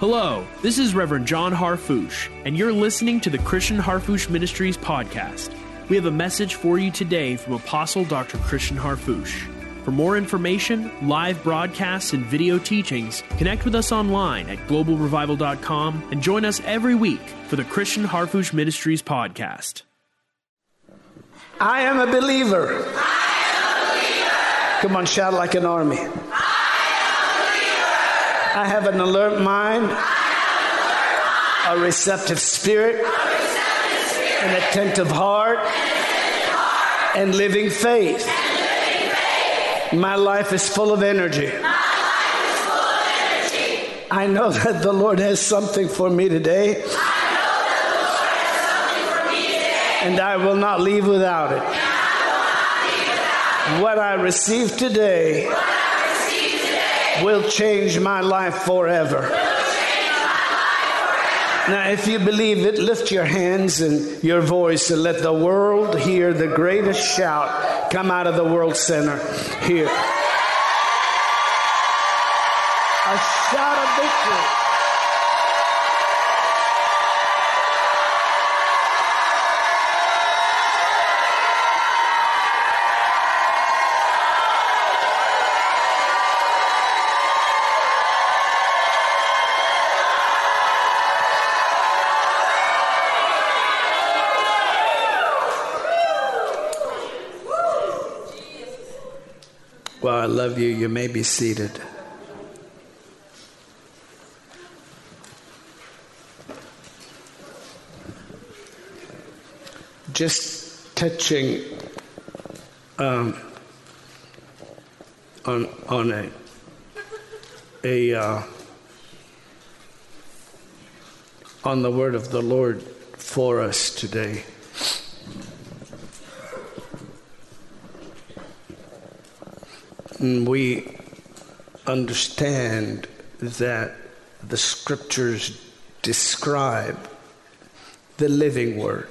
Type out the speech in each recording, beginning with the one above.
Hello, this is Reverend John Harfouche, and you're listening to the Christian Harfouche Ministries podcast. We have a message for you today from Apostle Dr. Christian Harfouche. For more information, live broadcasts, and video teachings, connect with us online at globalrevival.com and join us every week for the Christian Harfouche Ministries podcast. I am a believer. Come on, shout like an army. I have an alert mind, a receptive spirit, an attentive heart, and living faith. My life is full of energy. I know that the Lord has something for me today. And I will not leave without it. What I receive today will change my life forever. Now, if you believe it, lift your hands and your voice and let the world hear the greatest shout come out of the World Center here. A shout of victory. Love you. You may be seated. Just touching um, on on a a uh, on the word of the Lord for us today. We understand that the scriptures describe the living word.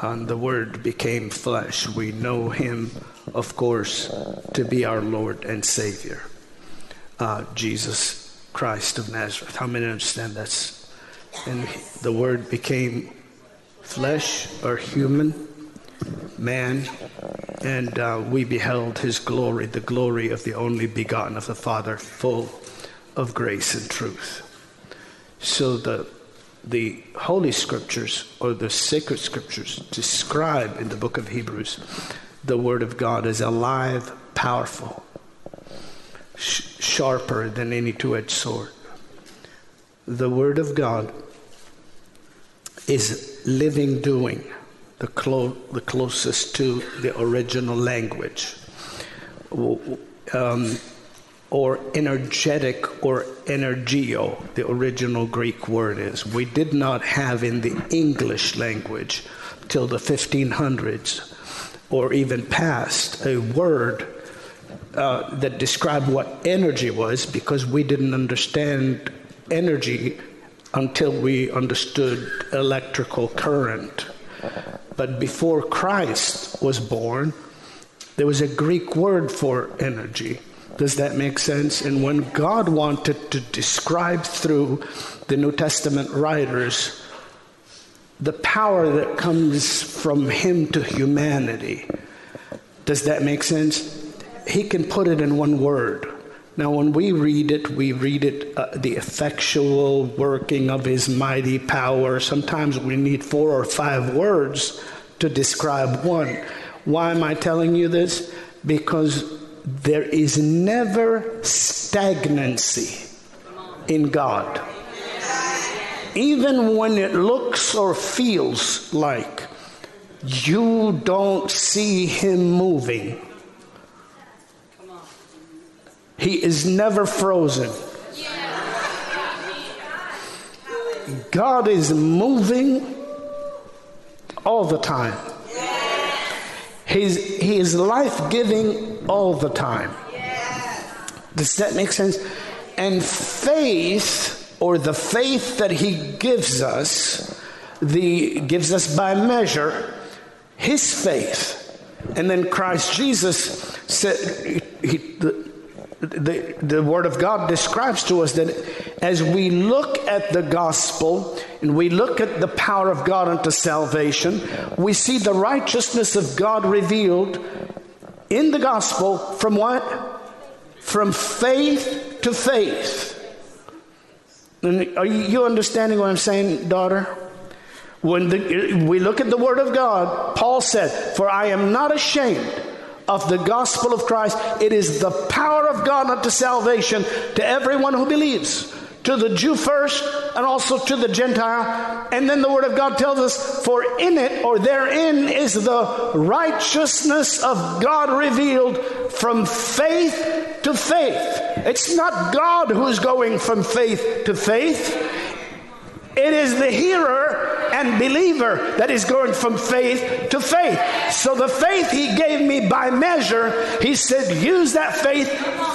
And the word became flesh. We know him, of course, to be our Lord and Savior, uh, Jesus Christ of Nazareth. How many understand that's? And the word became flesh or human, man, and uh, we beheld his glory, the glory of the only begotten of the Father, full of grace and truth. So the the Holy Scriptures or the sacred Scriptures describe in the book of Hebrews the Word of God as alive, powerful, sh- sharper than any two edged sword. The Word of God is living doing the, clo- the closest to the original language, um, or energetic or energio, the original Greek word is. We did not have in the English language till the 1500s or even past a word uh, that described what energy was because we didn't understand energy until we understood electrical current. But before Christ was born, there was a Greek word for energy. Does that make sense? And when God wanted to describe through the New Testament writers the power that comes from Him to humanity, does that make sense? He can put it in one word. Now, when we read it, we read it uh, the effectual working of His mighty power. Sometimes we need four or five words to describe one. Why am I telling you this? Because there is never stagnancy in God. Even when it looks or feels like you don't see Him moving, He is never frozen. God is moving all the time. He's, he is life giving all the time. Does that make sense? And faith, or the faith that he gives us, the gives us by measure, his faith. And then Christ Jesus said, he, the, the, the Word of God describes to us that as we look at the gospel and we look at the power of God unto salvation, we see the righteousness of God revealed in the gospel from what? From faith to faith. And are you understanding what I'm saying, daughter? When the, we look at the Word of God, Paul said, For I am not ashamed of the gospel of Christ. It is the power of God unto salvation to everyone who believes. To the Jew first, and also to the Gentile. And then the Word of God tells us, For in it, or therein, is the righteousness of God revealed from faith to faith. It's not God who's going from faith to faith, it is the hearer and believer that is going from faith to faith. So the faith he gave me by measure, he said, use that faith,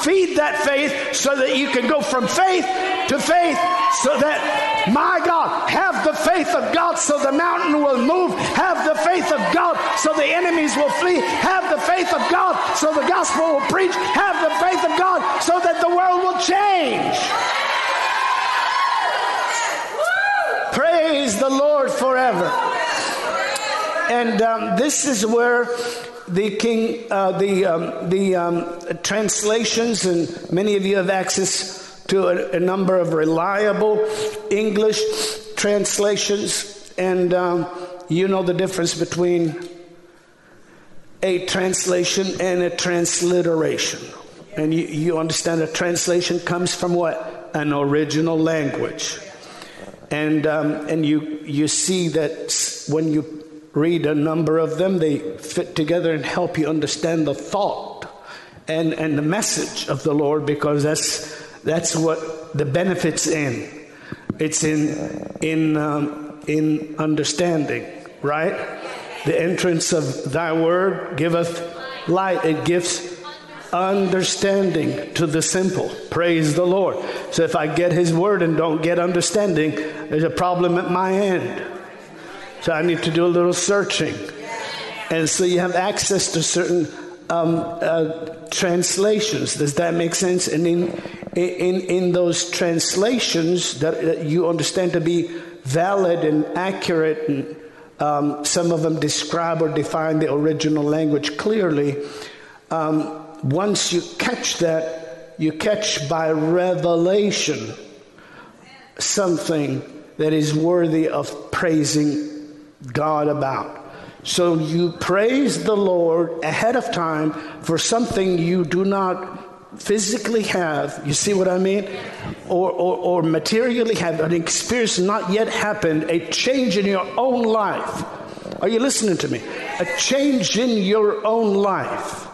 feed that faith so that you can go from faith to faith so that my God, have the faith of God so the mountain will move. Have the faith of God so the enemies will flee. Have the faith of God so the gospel will preach. Have the faith of God so that the world will change. Praise the Lord forever. And um, this is where the king, uh, the um, the um, translations, and many of you have access to a, a number of reliable English translations, and um, you know the difference between a translation and a transliteration. And you, you understand a translation comes from what? An original language. And, um, and you, you see that when you read a number of them, they fit together and help you understand the thought and, and the message of the Lord because that's, that's what the benefits in. It's in, in, um, in understanding, right? The entrance of thy word giveth light, it gives understanding to the simple. Praise the Lord. So if I get his word and don't get understanding, there's a problem at my end. So I need to do a little searching. And so you have access to certain um, uh, translations. Does that make sense? And in, in, in those translations that, that you understand to be valid and accurate, and um, some of them describe or define the original language clearly. Um, once you catch that, you catch by revelation something that is worthy of praising God about. So you praise the Lord ahead of time for something you do not physically have. You see what I mean? Or, or, or materially have an experience not yet happened, a change in your own life. Are you listening to me? A change in your own life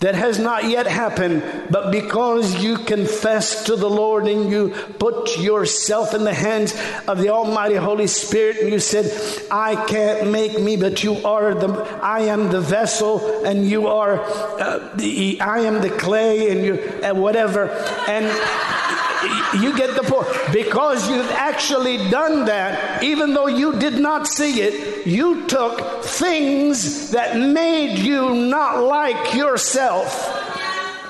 that has not yet happened, but because you confess to the Lord and you put yourself in the hands of the Almighty Holy Spirit and you said, I can't make me, but you are the, I am the vessel and you are, uh, the, I am the clay and you, and whatever. And you get the point. Because you've actually done that, even though you did not see it, you took things that made you not like yourself.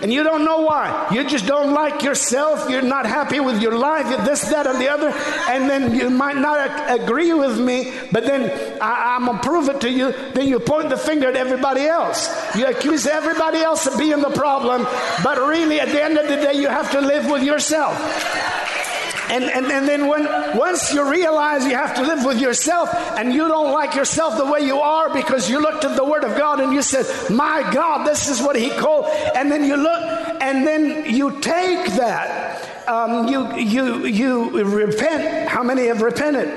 And you don't know why. You just don't like yourself. You're not happy with your life, this, that, and the other. And then you might not agree with me, but then I, am going to prove it to you. Then you point the finger at everybody else. You accuse everybody else of being the problem, but really, at the end of the day, you have to live with yourself. And, and, and then when once you realize you have to live with yourself and you don't like yourself the way you are because you looked at the Word of God and you said, My God, this is what He called. And then you look and then you take that. Um, you, you, you repent. How many have repented?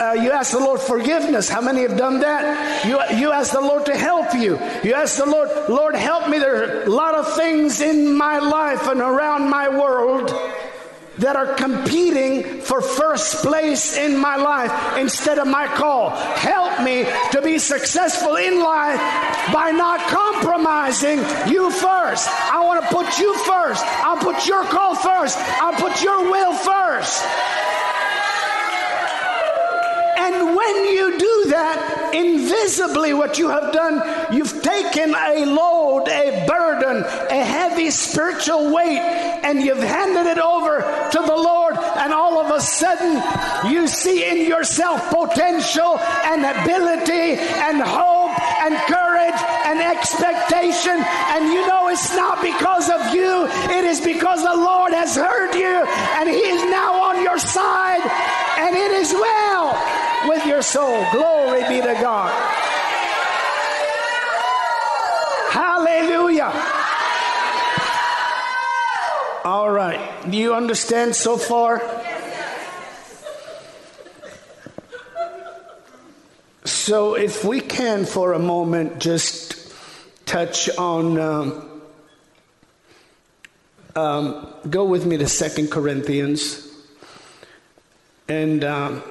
Uh, you ask the Lord forgiveness. How many have done that? You, you ask the Lord to help you. You ask the Lord, Lord, help me. There are a lot of things in my life and around my world that are competing for first place in my life instead of my call. Help me to be successful in life by not compromising you first. I want to put you first. I'll put your call first. I'll put your will first. When you do that, invisibly, what you have done, you've taken a load, a burden, a heavy spiritual weight, and you've handed it over to the Lord. And all of a sudden, you see in yourself potential and ability and hope and courage and expectation. And you know it's not because of you, it is because the Lord has heard you and He is now on your side. And it is well your soul. Glory be to God. Hallelujah. All right. Do you understand so far? So, if we can for a moment just touch on, um, um, go with me to Second Corinthians. And um,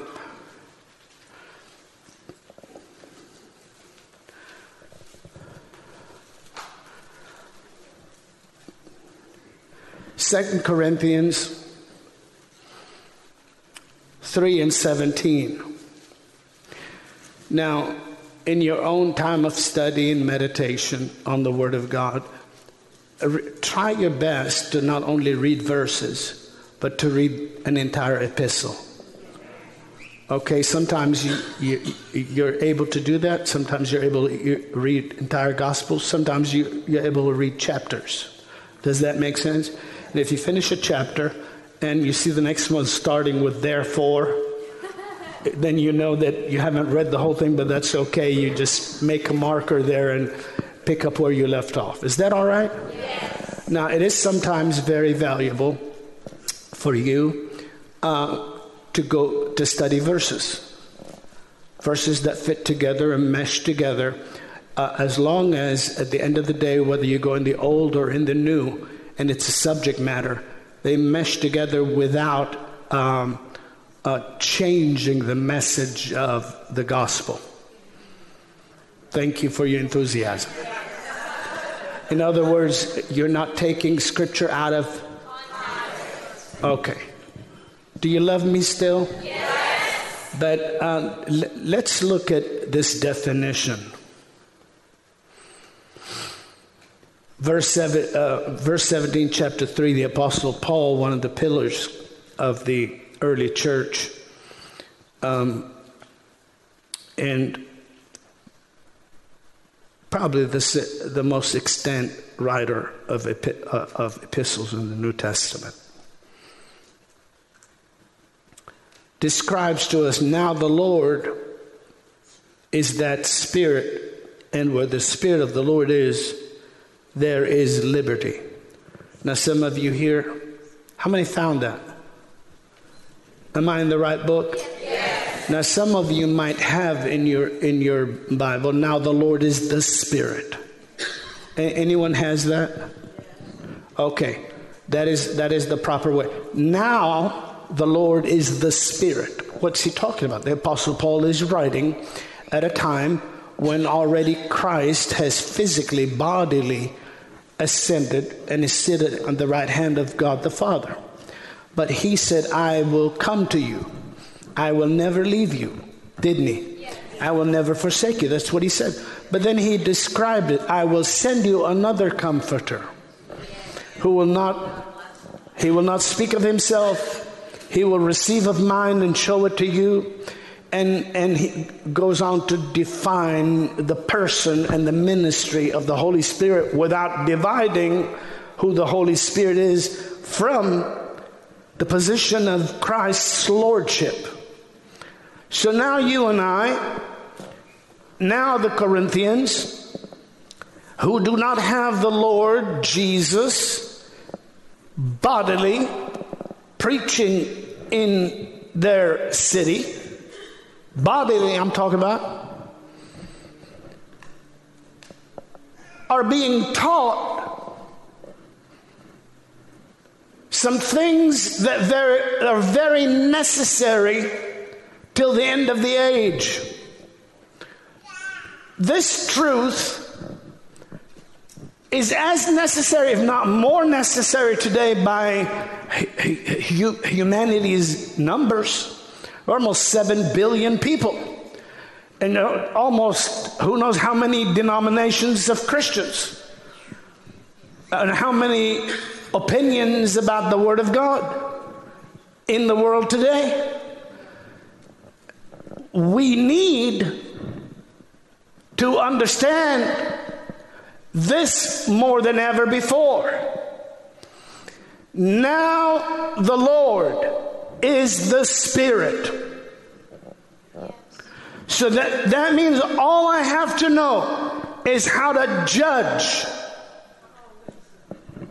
Second Corinthians 3 and 17. Now, in your own time of study and meditation on the Word of God, try your best to not only read verses, but to read an entire epistle. Okay, sometimes you, you, you're able to do that. Sometimes you're able to read entire gospels. Sometimes you, you're able to read chapters. Does that make sense? And if you finish a chapter and you see the next one starting with therefore, then you know that you haven't read the whole thing, but that's okay. You just make a marker there and pick up where you left off. Is that all right? Yes. Now, it is sometimes very valuable for you uh, to go to study verses, verses that fit together and mesh together. Uh, as long as at the end of the day, whether you go in the old or in the new, and it's a subject matter, they mesh together without um, uh, changing the message of the gospel. Thank you for your enthusiasm. In other words, you're not taking scripture out of. Okay. Do you love me still? Yes. But uh, l- let's look at this definition. Verse, seven, uh, verse 17, chapter 3, the Apostle Paul, one of the pillars of the early church. Um, and probably the, the most extant writer of, epi- uh, of epistles in the New Testament. Describes to us now the Lord is that Spirit, and where the Spirit of the Lord is, there is liberty. Now, some of you here, how many found that? Am I in the right book? Yes. Now some of you might have in your in your Bible now the Lord is the Spirit. A- anyone has that? Okay. That is that is the proper way. Now the Lord is the Spirit. What's he talking about? The apostle Paul is writing at a time when already Christ has physically bodily ascended and is seated on the right hand of God the Father. But he said, I will come to you. I will never leave you. Didn't he? I will never forsake you. That's what he said. But then he described it I will send you another comforter who will not, he will not speak of himself. He will receive of mine and show it to you. And, and he goes on to define the person and the ministry of the Holy Spirit without dividing who the Holy Spirit is from the position of Christ's lordship. So now you and I, now the Corinthians, who do not have the Lord Jesus bodily preaching in their city, bodily, I'm talking about, are being taught some things that are very necessary till the end of the age. This truth is as necessary, if not more necessary, today by humanity's numbers almost 7 billion people. and uh, almost who knows how many denominations of Christians, and how many opinions about the Word of God in the world today. We need to understand this more than ever before. Now the Lord is the Spirit. So that, that means all I have to know is how to judge.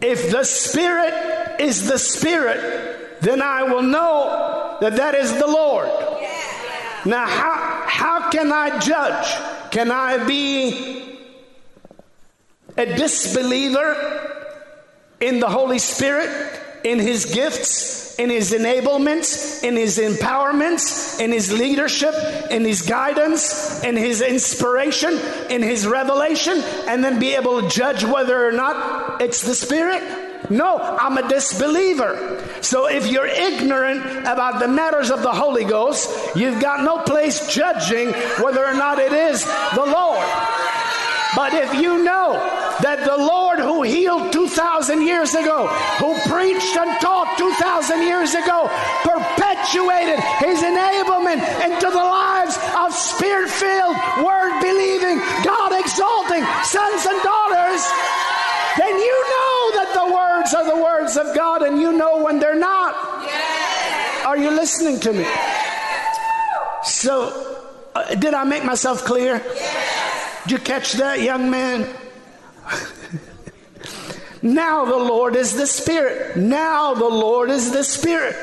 If the Spirit is the Spirit, then I will know that that is the Lord. Now, how, how can I judge? Can I be a disbeliever in the Holy Spirit, in His gifts, in His enablements, in His empowerments, in His leadership, in His guidance, in His inspiration, in His revelation, and then be able to judge whether or not it's the Spirit? No, I'm a disbeliever. So if you're ignorant about the matters of the Holy Ghost, you've got no place judging whether or not it is the Lord. But if you know that the Lord who healed 2,000 years ago, who preached and taught 2,000 years ago, perpetuated his enablement into the lives of spirit filled, word believing, God exalting sons and daughters, then you know that the words are the words of God and you know when they're not. Are you listening to me? So, uh, did I make myself clear? Did you catch that, young man? now the Lord is the Spirit. Now the Lord is the Spirit.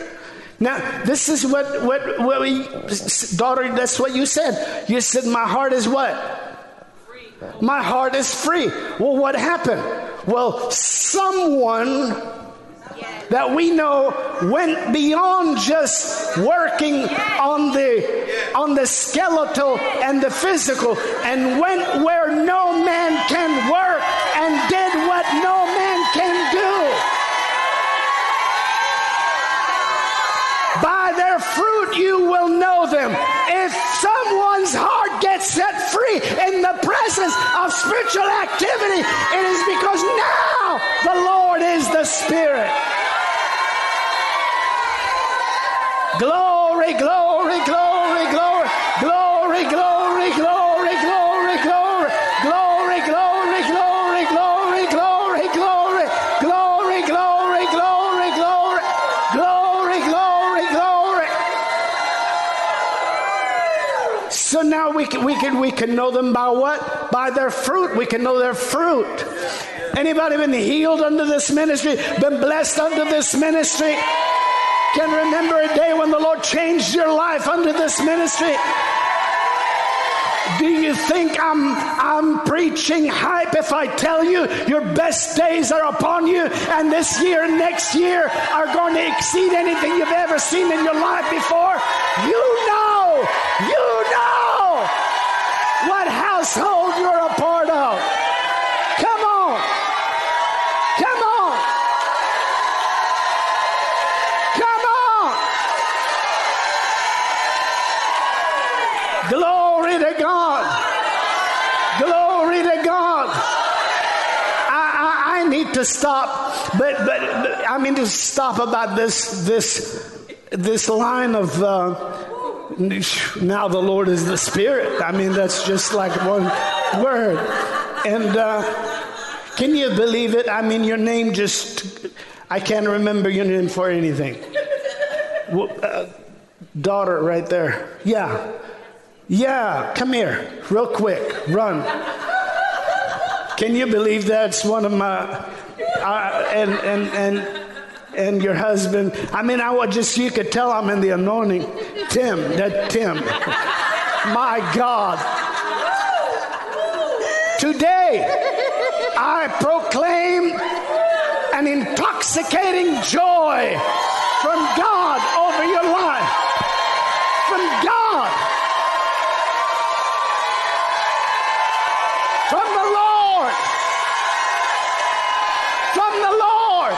Now, this is what, what, what we, daughter, that's what you said. You said, My heart is what? Free. My heart is free. Well, what happened? Well, someone that we know went beyond just working on the on the skeletal and the physical and went where no man can work and did what no man can do. By their fruit you will know them. If someone's heart gets set free in the presence of spiritual activity, it is because now the Lord is the Spirit. Glory, glory, glory, we can we can know them by what? By their fruit. We can know their fruit. Anybody been healed under this ministry? Been blessed under this ministry? can remember a day when the Lord changed your life under this ministry. Do you think I'm I'm preaching hype if I tell you your best days are upon you and this year and next year are going to exceed anything you've ever seen in your life before? You know, you know what household you're a part of. Come on. Come on. Come on. Glory to God. Glory to God. I, I, I need to stop, but, but, but I mean to stop about this this this line of uh, now the Lord is the Spirit. I mean that's just like one word, and uh, can you believe it? I mean your name just I can't remember your name for anything. Uh, daughter right there. Yeah. Yeah, come here, real quick, run. Can you believe that's one of my, uh, and, and, and, and your husband? I mean, I would just, you could tell I'm in the anointing. Tim, that Tim. My God. Today, I proclaim an intoxicating joy from God over your life. From God. From the Lord. From the Lord.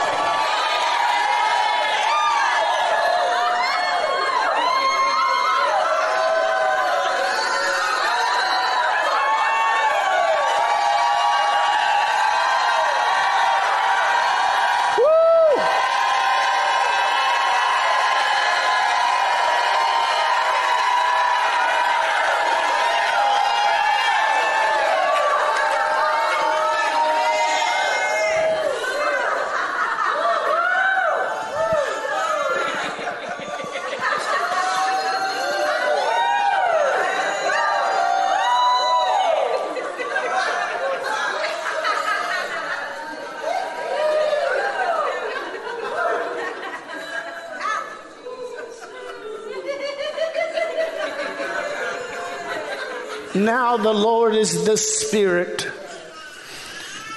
Now the Lord is the Spirit.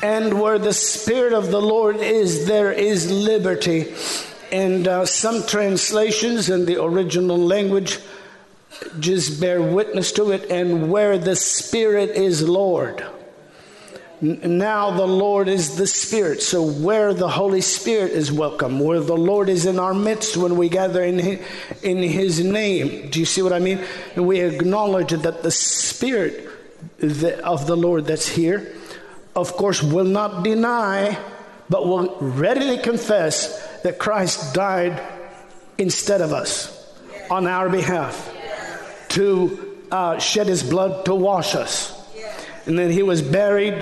And where the Spirit of the Lord is, there is liberty. And uh, some translations in the original language just bear witness to it. And where the Spirit is Lord now the Lord is the Spirit. So, where the Holy Spirit is welcome, where the Lord is in our midst when we gather in His, in His name. Do you see what I mean? And we acknowledge that the Spirit of the Lord that's here, of course, will not deny, but will readily confess that Christ died instead of us on our behalf to uh, shed His blood to wash us. And then He was buried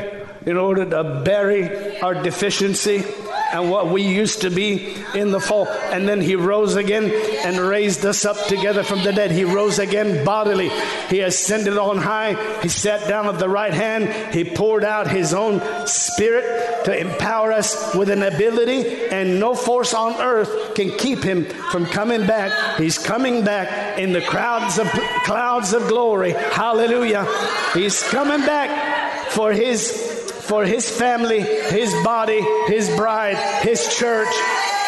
in order to bury our deficiency and what we used to be in the fall. And then he rose again and raised us up together from the dead. He rose again bodily. He ascended on high. He sat down at the right hand. He poured out his own spirit to empower us with an ability, and no force on earth can keep him from coming back. He's coming back in the crowds of clouds of glory. Hallelujah. He's coming back for his for his family, his body, his bride, his church.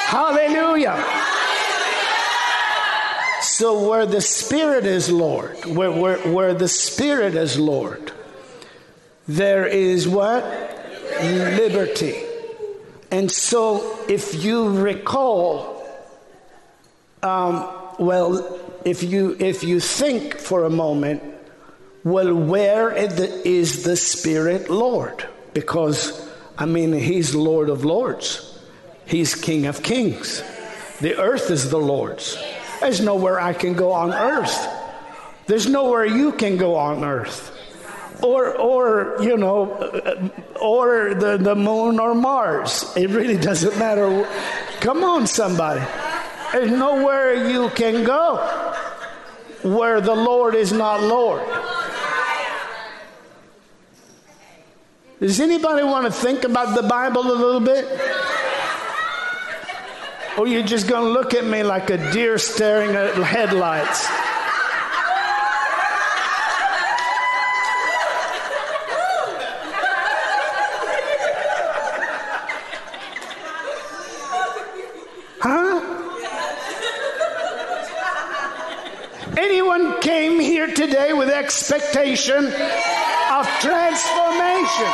Hallelujah. So, where the Spirit is Lord, where, where, where the Spirit is Lord, there is what? Liberty. And so, if you recall, um, well, if you if you think for a moment, well, where is the Spirit Lord? Because, I mean, He's Lord of Lords, He's King of Kings. The earth is the Lord's. There's nowhere I can go on earth. There's nowhere you can go on earth. Or, or you know, or the, the moon or Mars. It really doesn't matter. Come on, somebody. There's nowhere you can go where the Lord is not Lord. Does anybody want to think about the Bible a little bit? Or you're just going to look at me like a deer staring at headlights? Huh? Anyone came here today with expectation of transformation?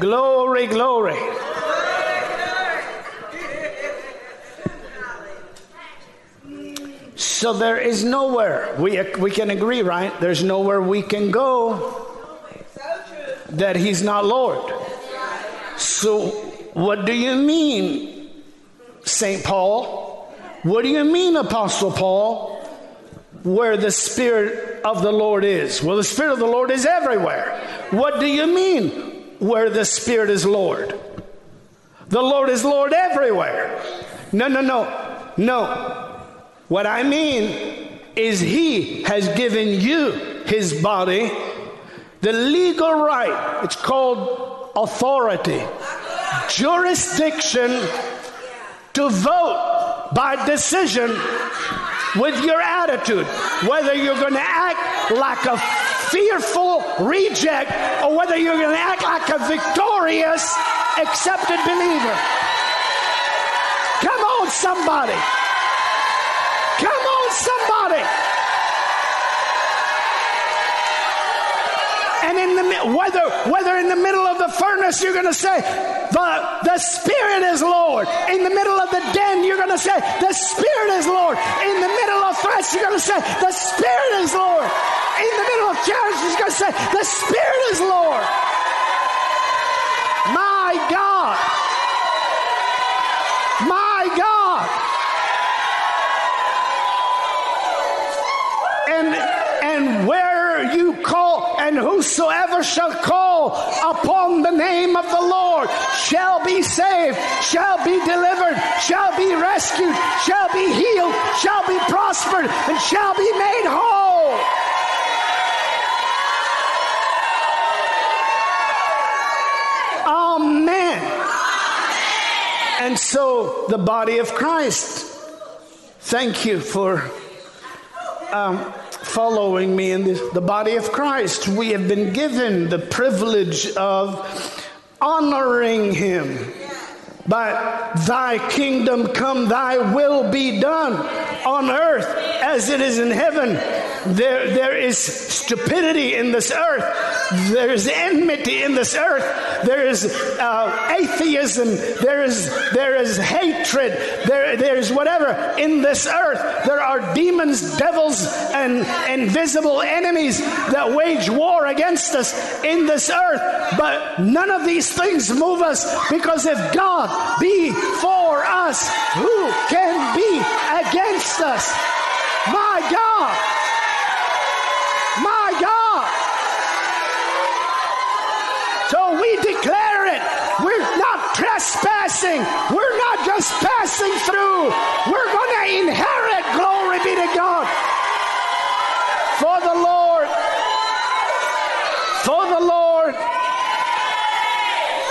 Glory, glory. So there is nowhere, we, we can agree, right? There's nowhere we can go that He's not Lord. So, what do you mean, St. Paul? What do you mean, Apostle Paul? Where the Spirit of the Lord is? Well, the Spirit of the Lord is everywhere. What do you mean? where the Spirit is Lord. The Lord is Lord everywhere. No, no, no, no. What I mean is, He has given you His body, the legal right. It's called authority, jurisdiction to vote by decision with your attitude, whether you're going to act like a fearful reject or whether you're going to act like a victorious, accepted believer. Come on, somebody. Come on, somebody. And in the whether whether in the middle of the furnace you're going to say the the Spirit is Lord. In the middle of the den you're going to say the Spirit is Lord. In the middle of threats you're going to say the Spirit is Lord in the middle of challenge, he's going to say, The Spirit is Lord. My God. whosoever shall call upon the name of the Lord shall be saved, shall be delivered, shall be rescued, shall be healed, shall be prospered, and shall be made whole. Amen. And so the body of Christ. Thank you for um, following me in the body of Christ. We have been given the privilege of honoring Him. By thy kingdom come, thy will be done on earth as it is in heaven. There, there is stupidity in this earth. There is enmity in this earth. There is uh, atheism. There is, there is hatred. There, there is whatever in this earth. There are demons, devils, and invisible enemies that wage war against us in this earth. But none of these things move us because if God be for us, who can be against us? My God. My God. So we declare it. We're not trespassing. We're not just passing through. We're going to inherit. Glory be to God. For the Lord. For the Lord.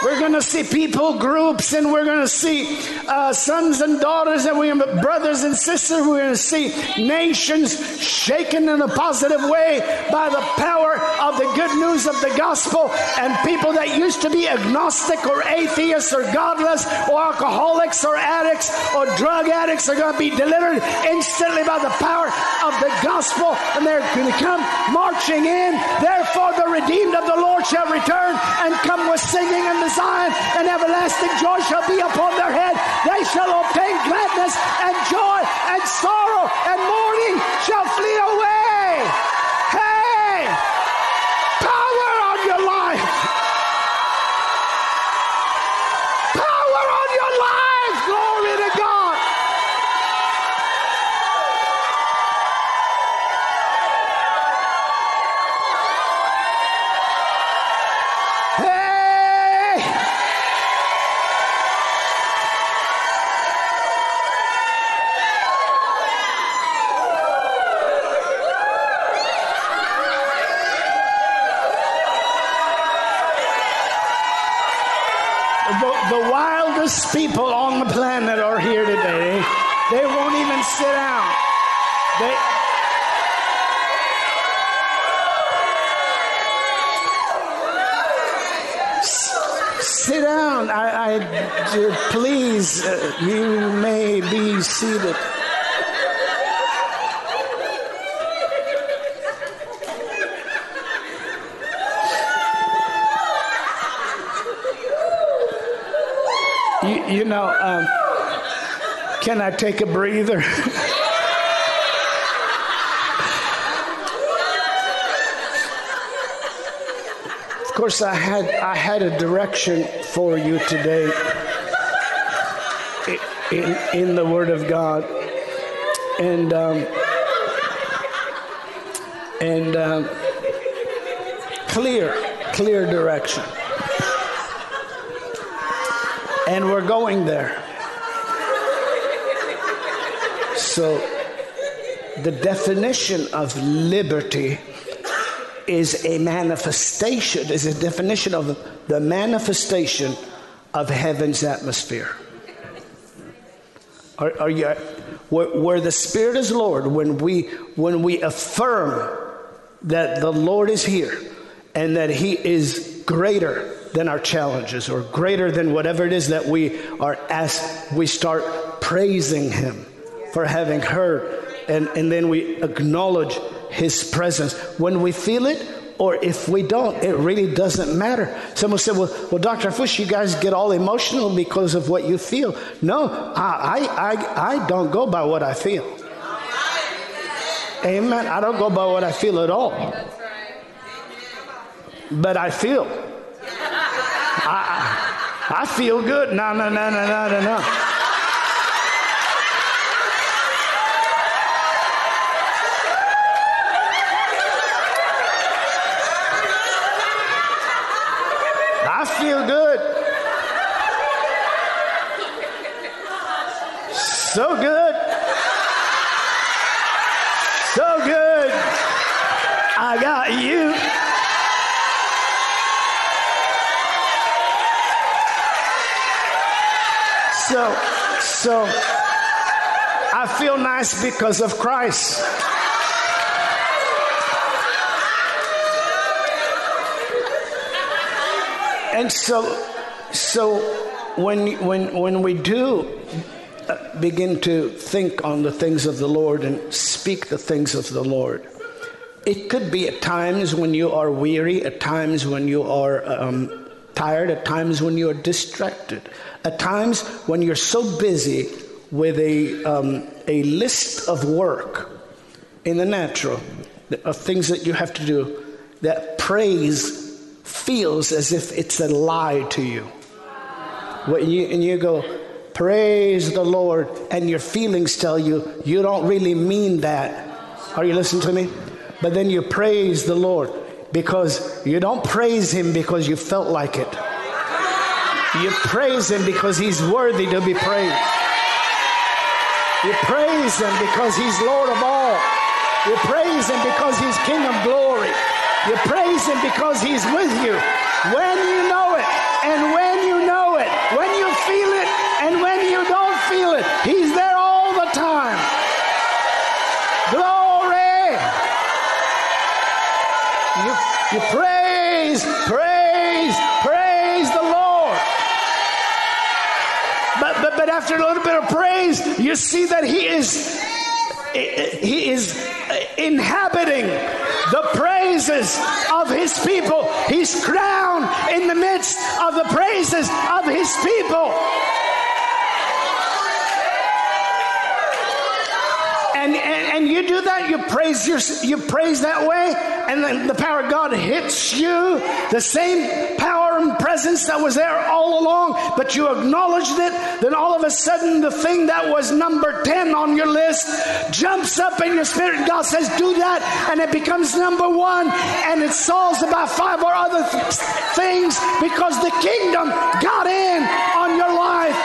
We're going to see people groups and we're going to see uh, sons and daughters and we brothers and sisters. We're going to see nations shaken in a positive way by the power of the good news of the gospel. And people that used to be agnostic or atheists or godless or alcoholics or addicts or drug addicts are going to be delivered instantly by the power of the gospel. And they're going to come marching in. Therefore, the redeemed of the Lord shall return and come with singing and the Zion, and everlasting joy shall be upon their head. They shall obtain gladness and joy and sorrow and mourning shall flee away. Hey, power on your life. Power on your life. Glory to God. Hey! The, the wildest people on the planet are here today. They won't even sit down. They, sit down. I, I please, uh, you may be seated. You, you know, um, can I take a breather? Of course, I had I had a direction for you today. In in the Word of God, and um, and um, clear clear direction, and we're going there. So, the definition of liberty is a manifestation, is a definition of the manifestation of heaven's atmosphere. Are, are you, where, where the Spirit is Lord, when we, when we affirm that the Lord is here and that He is greater than our challenges or greater than whatever it is that we are asked, we start praising Him for having heard and, and then we acknowledge his presence. When we feel it or if we don't it really doesn't matter. Someone said well, well dr fush you guys get all emotional because of what you feel. No I, I, I, I don't go by what i feel. Amen. I don't go by what i feel at all. But i feel I, I, feel good no no no no no no no I feel good. So good. So good. I got you. So so, so I feel nice because of Christ. And so, so when, when, when we do uh, begin to think on the things of the Lord and speak the things of the Lord, it could be at times when you are weary, at times when you are um, tired, at times when you are distracted, at times when you're so busy with a, um, a list of work in the natural, of things that you have to do, that praise feels as if it's a lie to you. When you and you go, praise the Lord, and your feelings tell you you don't really mean that. Are you listening to me? But then you praise the Lord because you don't praise Him because you felt like it. You praise Him because He's worthy to be praised. You praise Him because He's Lord of all. You praise Him because He's King of glory. You praise Him because He's with you when you know it and when you know it, when you feel it and when you don't feel it. He's there all the time. Glory. You, praise, praise, praise the Lord. But, but, but after a little bit of praise, you see that He is he is inhabiting the praises of his people. He's crowned in the midst of the praises of his people. And, and, and you that, you praise your, you praise that way, and then the power of God hits you, the same power and presence that was there all along, but you acknowledged it, then all of a sudden the thing that was number 10 on your list jumps up in your spirit. God says, Do that, and it becomes number one, and it solves about five or other th- things because the kingdom got in on your life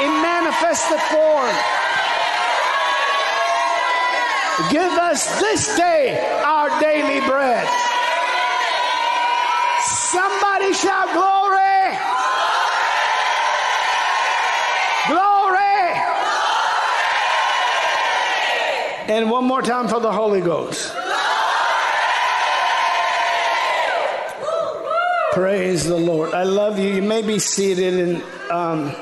in manifested form. Give us this day our daily bread. Somebody shout glory! Glory! And one more time for the Holy Ghost. Praise the Lord. I love you. You may be seated and um,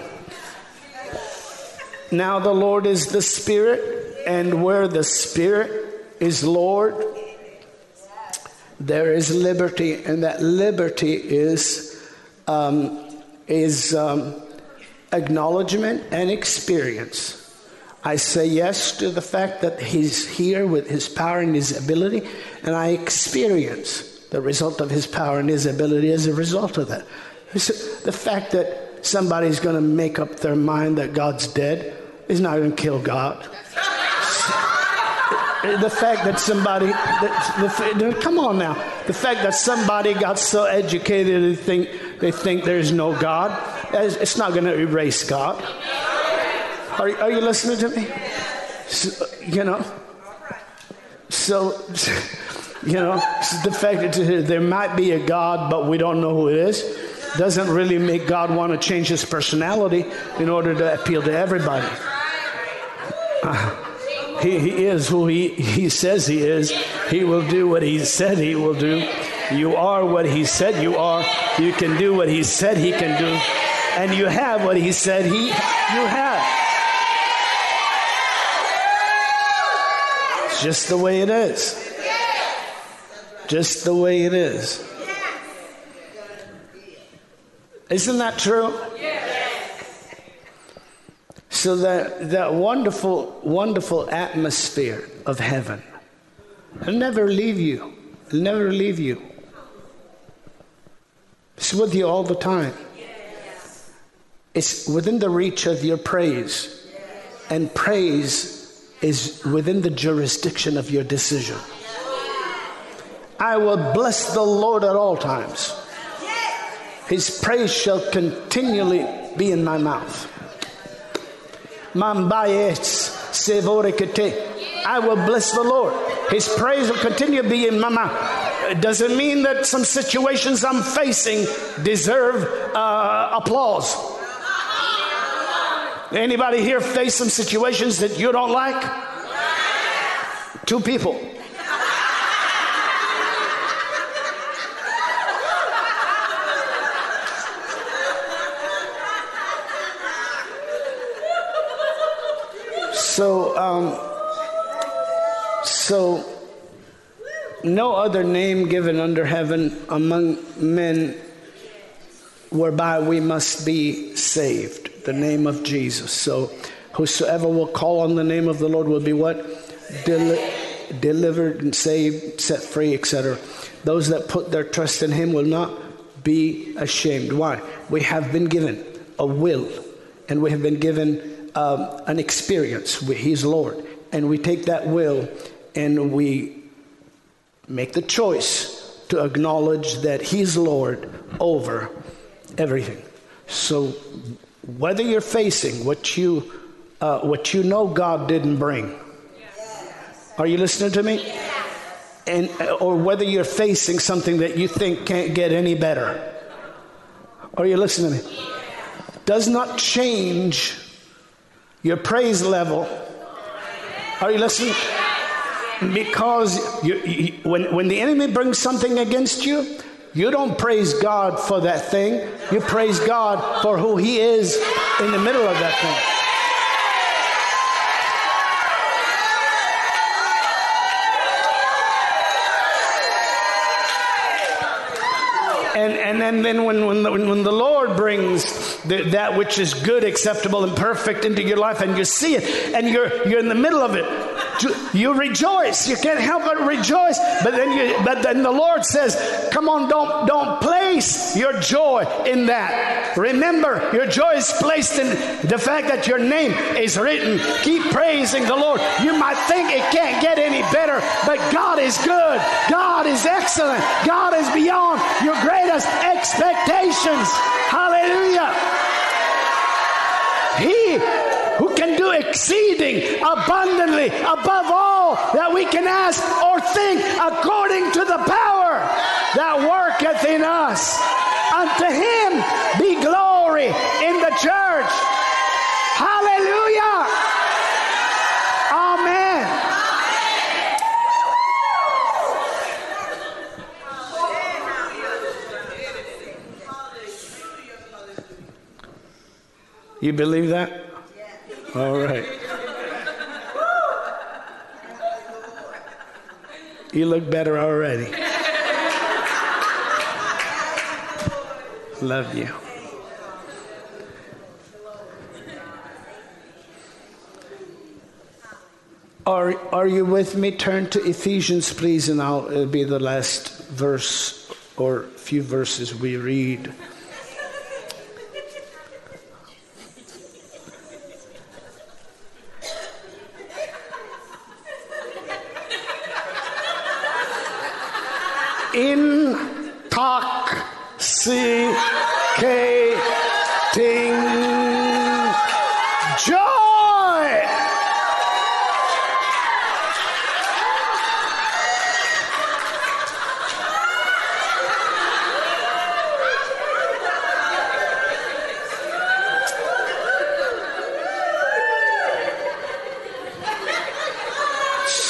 now the Lord is the Spirit and where the Spirit is Lord, there is liberty, and that liberty is um, is um, acknowledgement and experience. I say yes to the fact that He's here with His power and His ability, and I experience the result of His power and His ability as a result of that. The fact that somebody's going to make up their mind that God's dead is not going to kill God the fact that somebody, the, come on now, the fact that somebody got so educated they think they think there's no God, it's not going to erase God. Are, are you listening to me? So, you know, so you know the fact that there might be a God, but we don't know who it is, doesn't really make God want to change his personality in order to appeal to everybody. Uh, he, he is who he, he says he is. He will do what he said he will do. You are what he said you are. You can do what he said he can do. And you have what he said he you have. It's just the way it is. Just the way it is. Isn't that true? So that, that wonderful, wonderful atmosphere of heaven will never leave you. It'll never leave you. It's with you all the time. It's within the reach of your praise. And praise is within the jurisdiction of your decision. I will bless the Lord at all times. His praise shall continually be in my mouth. I will bless the Lord. His praise will continue to be in my mouth. It doesn't mean that some situations I'm facing deserve uh, applause. Anybody here face some situations that you don't like? Two people. So, um, so no other name given under heaven among men whereby we must be saved. The name of Jesus. So, whosoever will call on the name of the Lord will be what? Deli- delivered and saved, set free, etc. Those that put their trust in Him will not be ashamed. Why? We have been given a will and we have been given um, an experience. With His Lord. And we take that will and we make the choice to acknowledge that He's Lord over everything. So, whether you're facing what you, uh, what you know God didn't bring, are you listening to me? And, uh, or whether you're facing something that you think can't get any better, are you listening to me? Does not change your praise level. Are you listening? Because you, you, when, when the enemy brings something against you, you don't praise God for that thing. You praise God for who He is in the middle of that thing. And, then when, when, the, when the Lord brings the, that which is good, acceptable, and perfect into your life, and you see it, and you're, you're in the middle of it, you rejoice. You can't help but rejoice. But then, you, but then the Lord says, "Come on, don't don't place your joy in that. Remember, your joy is placed in the fact that your name is written. Keep praising the Lord. You might think it can't get any better, but God is good. God is excellent. God is beyond your greatest expectations. Hallelujah." He who can do exceeding abundantly above all that we can ask or think according to the power in us. Unto him be glory in the church. Hallelujah. Amen. You believe that? All right. You look better already. Love you. Are, are you with me? Turn to Ephesians, please, and I'll, it'll be the last verse or few verses we read.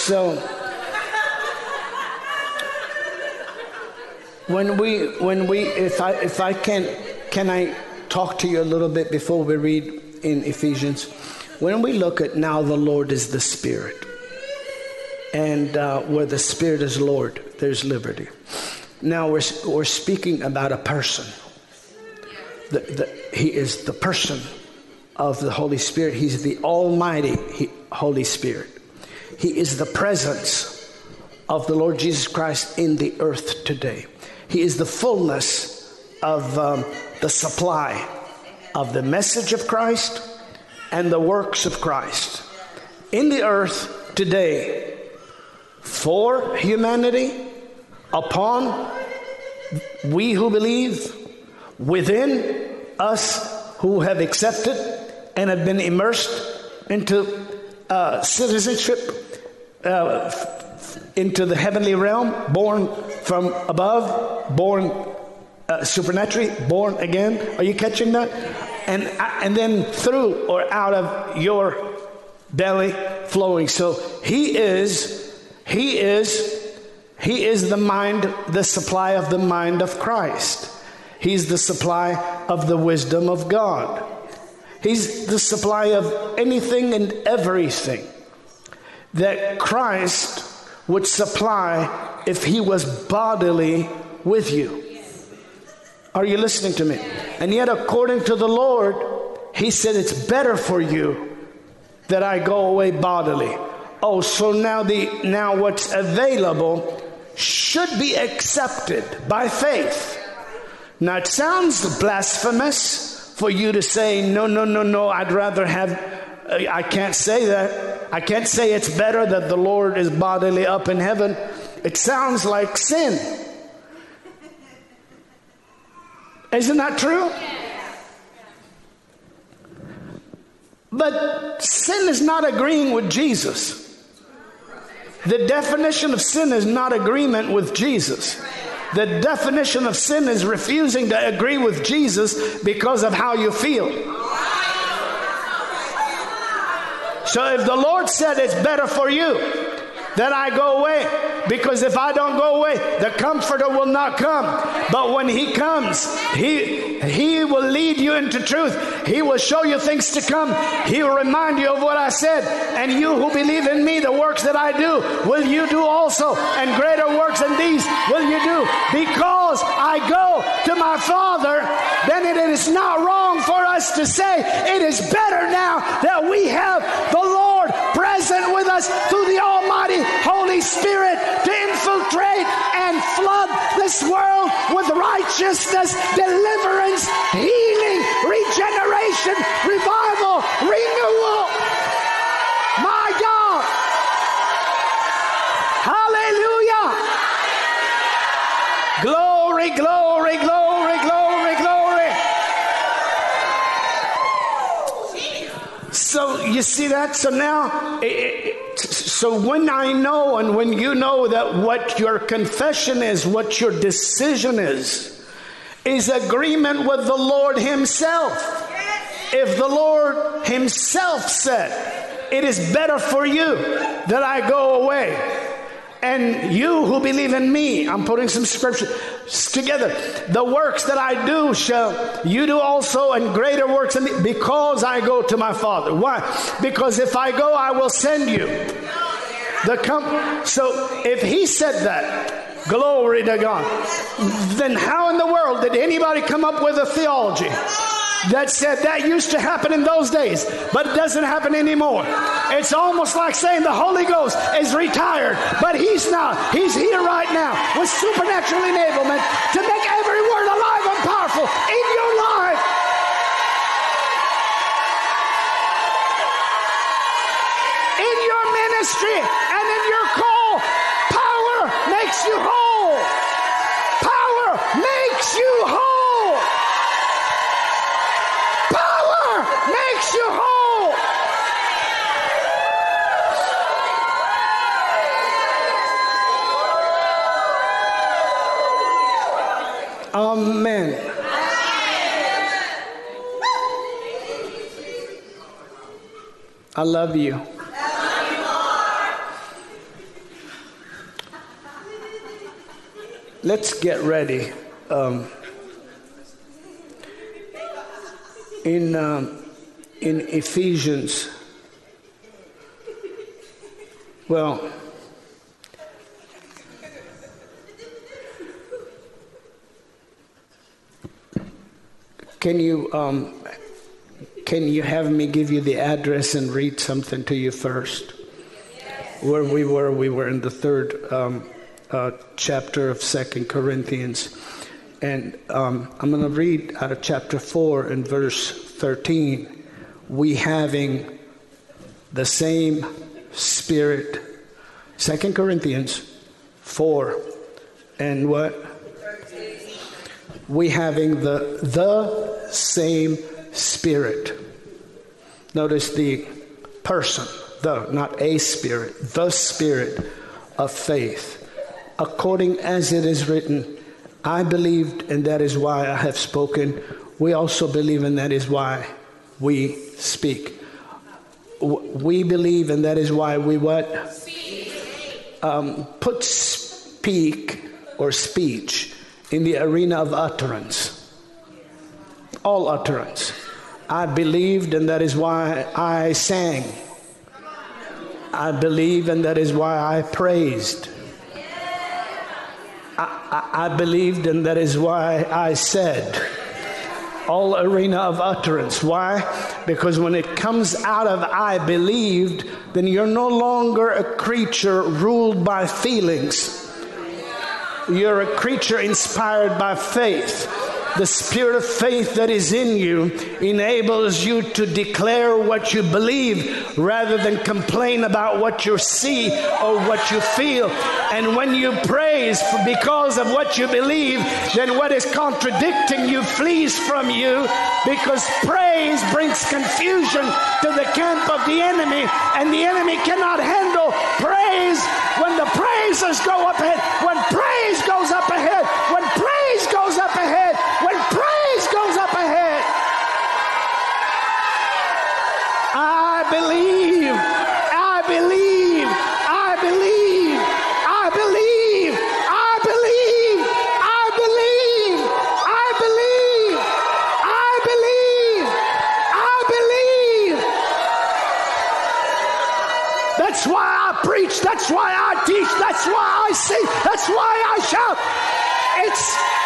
So when we when we if I if I can can I talk to you a little bit before we read in Ephesians when we look at now the Lord is the Spirit and uh, where the Spirit is Lord there's liberty. Now we're we're speaking about a person. The, the, he is the person of the Holy Spirit. He's the Almighty Holy Spirit. He is the presence of the Lord Jesus Christ in the earth today. He is the fullness of um, the supply of the message of Christ and the works of Christ in the earth today for humanity, upon we who believe, within us who have accepted and have been immersed into uh, citizenship uh, into the heavenly realm, born from above, born uh, supernaturally, born again. Are you catching that? and, and then through or out of your belly flowing. So he is, he is, he is the mind, the supply of the mind of Christ. He's the supply of the wisdom of God. He's the supply of anything and everything that Christ would supply if he was bodily with you. Are you listening to me? And yet, according to the Lord, he said, It's better for you that I go away bodily. Oh, so now the now what's available should be accepted by faith. Now it sounds blasphemous for you to say, no, no, no, no, I'd rather have, I can't say that. I can't say it's better that the Lord is bodily up in heaven. It sounds like sin. Isn't that true? But sin is not agreeing with Jesus. The definition of sin is not agreement with Jesus. The definition of sin is refusing to agree with Jesus because of how you feel. So if the Lord said it's better for you that I go away, because if I don't go away, the comforter will not come. But when he comes, he he will lead you into truth. He will show you things to come. He will remind you of what I said. And you who believe in me, the works that I do, will you do also. And greater works than these will you do. Because I go to my Father, then it is not wrong for us to say it is better now that we have the Lord present with us through the Almighty Holy Spirit to infiltrate and flood this world with righteousness, deliverance, healing, regeneration, revival, renewal. My God. Hallelujah. Glory, glory, glory, glory, glory. So you see that? So now, eh, eh, eh, so when I know and when you know that what your confession is, what your decision is, is agreement with the Lord Himself. If the Lord Himself said, It is better for you that I go away, and you who believe in me, I'm putting some scripture together. The works that I do shall you do also, and greater works than me, because I go to my Father. Why? Because if I go, I will send you. The com- so if he said that, Glory to God. Then how in the world did anybody come up with a theology that said that used to happen in those days, but it doesn't happen anymore? It's almost like saying the Holy Ghost is retired, but he's not. He's here right now with supernatural enablement to make every word alive and powerful in your life. In your ministry and in your call, Power makes you whole. power makes you whole. Amen. I love you. Let's get ready. Um, in um, in Ephesians, well. Can you um, can you have me give you the address and read something to you first? Yes. Where we were, we were in the third um, uh, chapter of Second Corinthians, and um, I'm going to read out of chapter four and verse thirteen. We having the same Spirit. Second Corinthians four and what? we having the the same spirit. Notice the person, the not a spirit, the spirit of faith. According as it is written, I believed, and that is why I have spoken. we also believe, and that is why we speak. We believe, and that is why we what? Um, put speak or speech in the arena of utterance. All utterance. I believed, and that is why I sang. I believe, and that is why I praised. I, I, I believed, and that is why I said all arena of utterance. Why? Because when it comes out of I believed, then you're no longer a creature ruled by feelings. You're a creature inspired by faith the spirit of faith that is in you enables you to declare what you believe rather than complain about what you see or what you feel. And when you praise because of what you believe, then what is contradicting you flees from you because praise brings confusion to the camp of the enemy, and the enemy cannot handle praise when the praises go up ahead, when praise goes up ahead, I see. that's why I shout. It's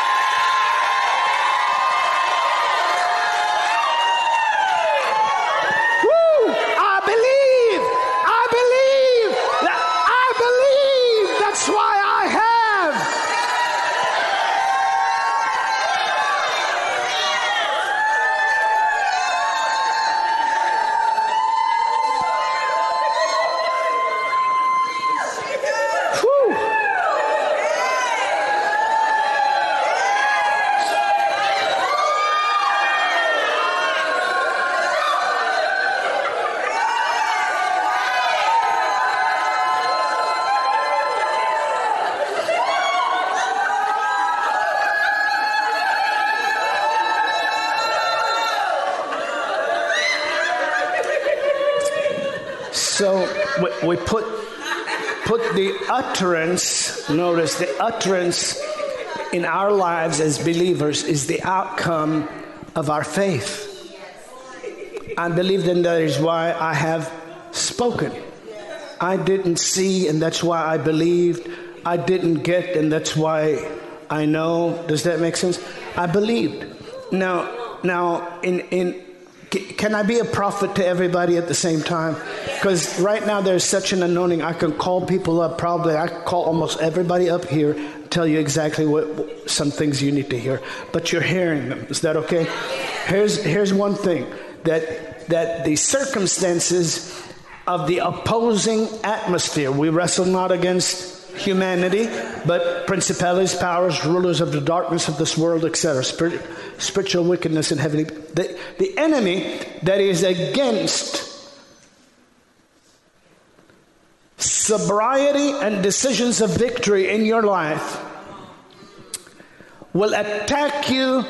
we put put the utterance, notice the utterance in our lives as believers is the outcome of our faith. I believe then that is why I have spoken. I didn't see, and that's why I believed. I didn't get, and that's why I know. Does that make sense? I believed. Now, now, in in can I be a prophet to everybody at the same time? Because right now there's such an anointing. I can call people up, probably. I call almost everybody up here, tell you exactly what some things you need to hear. But you're hearing them. Is that okay? Here's, here's one thing that, that the circumstances of the opposing atmosphere, we wrestle not against humanity, but principalities, powers, rulers of the darkness of this world, etc. Spirit, spiritual wickedness in heavenly. The, the enemy that is against sobriety and decisions of victory in your life will attack you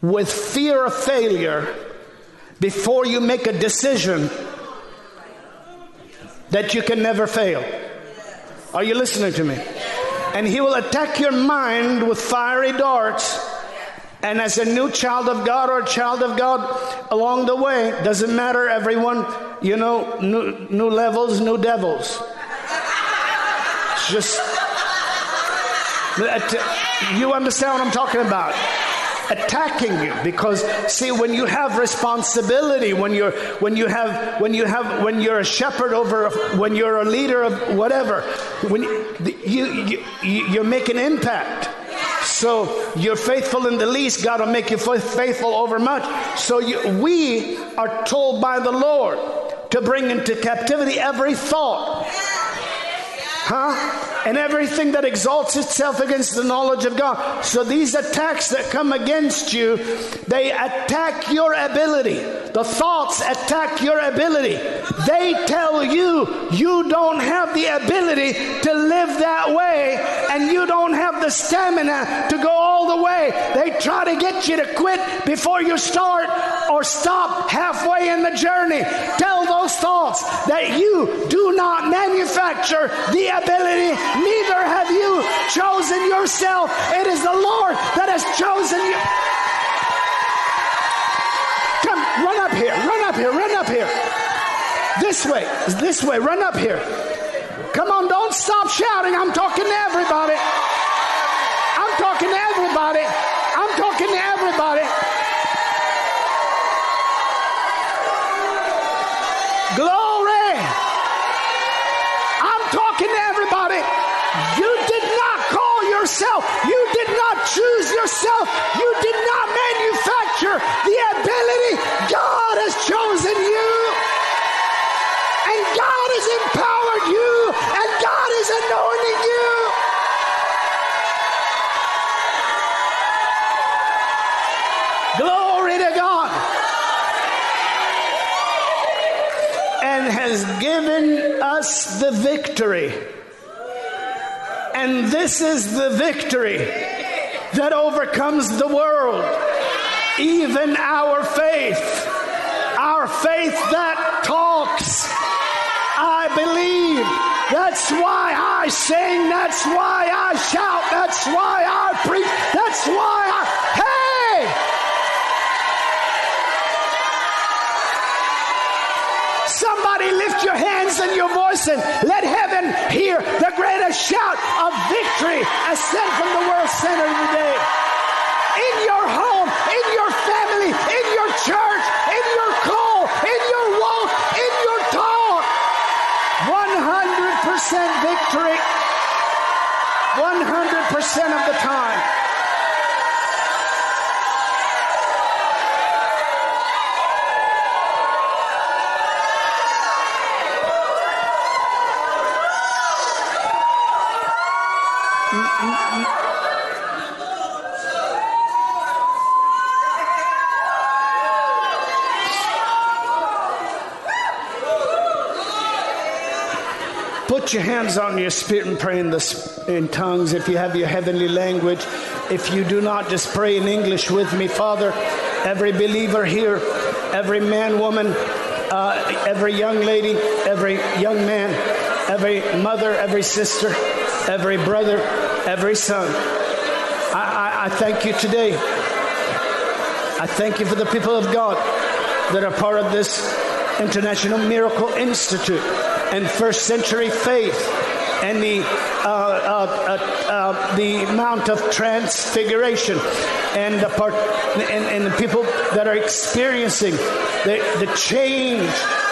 with fear of failure before you make a decision that you can never fail. Are you listening to me? And he will attack your mind with fiery darts. And as a new child of God or a child of God along the way, doesn't matter, everyone, you know, new, new levels, new devils. Just, you understand what I'm talking about attacking you because see when you have responsibility when you're when you have when you have when you're a shepherd over when you're a leader of whatever when you you, you you're making impact so you're faithful in the least. God will make you faithful over much. So you, we are told by the lord to bring into captivity every thought. Huh? And everything that exalts itself against the knowledge of God. So these attacks that come against you, they attack your ability The thoughts attack your ability. They tell you you don't have the ability to live that way and you don't have the stamina to go all the way. They try to get you to quit before you start or stop halfway in the journey. Tell those thoughts that you do not manufacture the ability, neither have you chosen yourself. It is the Lord that has chosen you. Here, run up here, run up here. This way, this way, run up here. Come on, don't stop shouting. I'm talking to everybody. I'm talking to everybody. I'm talking to everybody. Glory. I'm talking to everybody. You did not call yourself. You did not choose yourself. You did not manufacture the ability. God has chosen you. And God has empowered you. And God is anointing you. Glory to God. And has given us the victory. And this is the victory that overcomes the world, even our faith. Our faith that talks. I believe. That's why I sing. That's why I shout. That's why I preach. That's why I. Hey! Somebody lift your hands and your voice and let heaven hear the greatest shout of victory ascend from the world center today. In your home, in your family, in your church, in your call, in your walk, in your talk. 100% victory. 100% of the time. Put your hands on your spirit and pray in, in tongues if you have your heavenly language. If you do not, just pray in English with me. Father, every believer here, every man, woman, uh, every young lady, every young man, every mother, every sister, every brother, every son. I, I, I thank you today. I thank you for the people of God that are part of this International Miracle Institute and first century faith and the uh, uh, uh, uh, the Mount of Transfiguration and the part and, and the people that are experiencing the, the change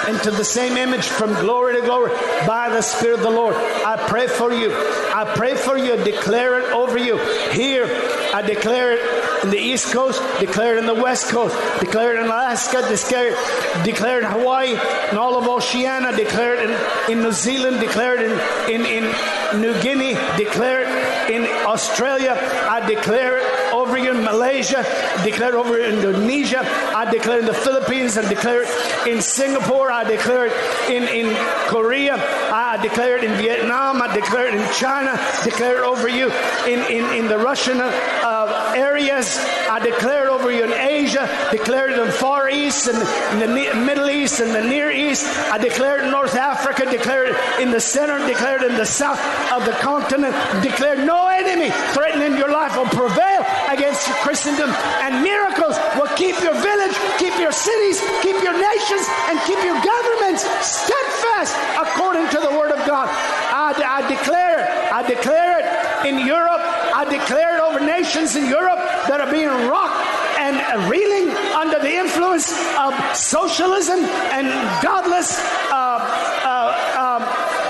into the same image from glory to glory by the Spirit of the Lord. I pray for you. I pray for you. Declare it over you. Here, I declare it in the East Coast, declare it in the West Coast, declare it in Alaska, declare it, declare it in Hawaii, and all of Oceania, declare it in, in New Zealand, declare it in, in, in New Guinea, declare it in Australia. I declare it over you in Malaysia, declare it over in Indonesia, I declare it in the Philippines, I declare it in Singapore, I declare it in, in Korea, I declare it in Vietnam, I declare it in China, declare it over you in, in, in the Russian uh, areas, I declare it in Asia, declare it in the Far East and in the Middle East and the Near East, I declare it in North Africa, declare it in the center, declare it in the south of the continent, declare no enemy threatening your life will prevail against Christendom, and miracles will keep your village, keep your cities, keep your nations, and keep your governments steadfast according to the Word of God. I, I declare it. I declare it in Europe. I declare it over nations in Europe that are being rocked and reeling under the influence of socialism and godless uh, uh, um,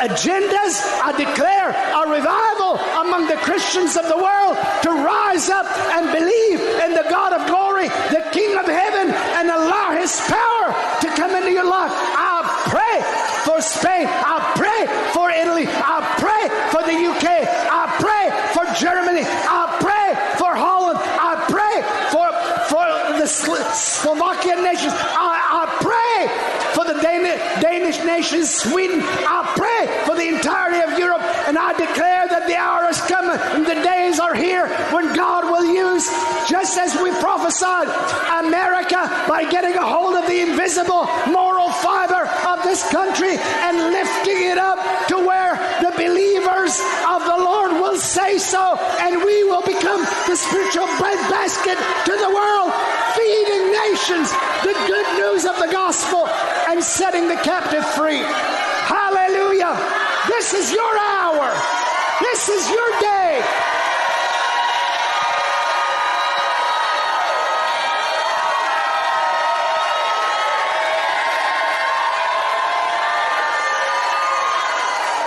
agendas. I declare a revival among the Christians of the world to rise up and believe in the God of glory, the King of heaven, and allow His power to come into your life. I pray for Spain. I pray for Italy. I pray for the UK. I pray for Germany. I pray for Holland. I pray for, for the Slovakian nations. I, I Sweden. I pray for the entirety of Europe, and I declare that the hour is coming and the days are here when God will use, just as we prophesied, America by getting a hold of the invisible moral fiber of this country and lifting it up to where the believers of the Lord will say so, and we will become the spiritual breadbasket to the world, feeding nations the good news of the gospel and setting the captive free. Hallelujah. This is your hour. This is your day.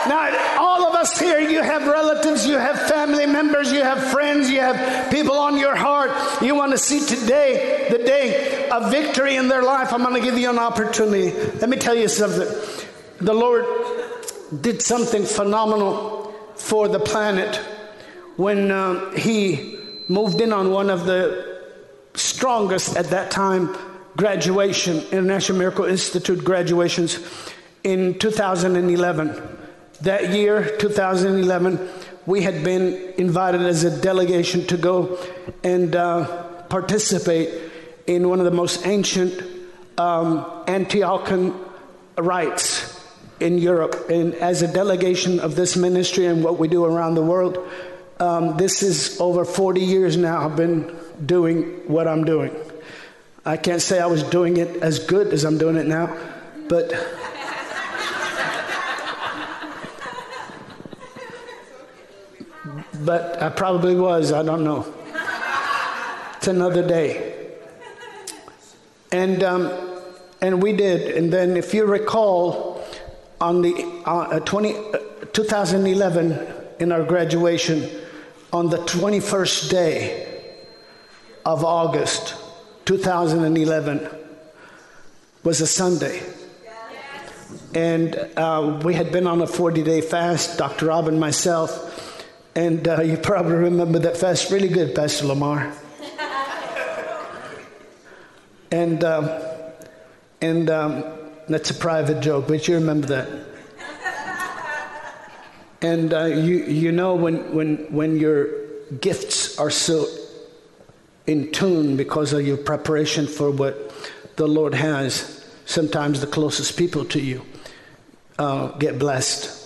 Now, all of us here, you have relatives, you have family members, you have friends, you have people on your heart. You want to see today the day of victory in their life. I'm going to give you an opportunity. Let me tell you something. The Lord did something phenomenal for the planet when uh, He moved in on one of the strongest at that time graduation, International Miracle Institute graduations in 2011 that year, 2011, we had been invited as a delegation to go and uh, participate in one of the most ancient um, Antiochian rites in Europe. And as a delegation of this ministry and what we do around the world, um, this is over 40 years now I've been doing what I'm doing. I can't say I was doing it as good as I'm doing it now, but but I probably was. I don't know. It's another day. And, um, and we did. And then, if you recall, on the uh, 20, uh, 2011, in our graduation, on the 21st day of August 2011, was a Sunday. And uh, we had been on a 40 day fast, Dr. Rob and myself. And uh, you probably remember that fast really good, Pastor Lamar. and um, and um, that's a private joke, but you remember that. And uh, you you know when when when your gifts are so in tune because of your preparation for what the Lord has, sometimes the closest people to you uh, get blessed.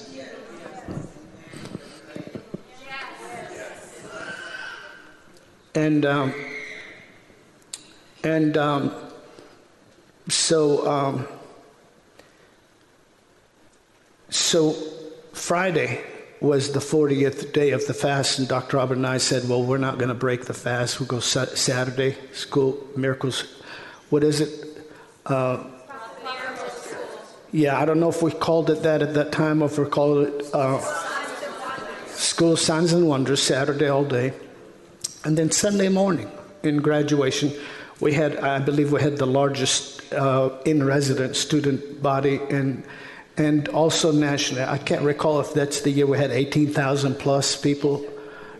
And um, and um, so um, so Friday was the 40th day of the fast, and Dr. Robin and I said, "Well, we're not going to break the fast. We'll go Saturday school miracles. What is it?" Uh, yeah, I don't know if we called it that at that time or if we called it uh, School Signs and Wonders, Saturday all day. And then Sunday morning in graduation, we had, I believe, we had the largest uh, in resident student body and and also nationally. I can't recall if that's the year we had 18,000 plus people.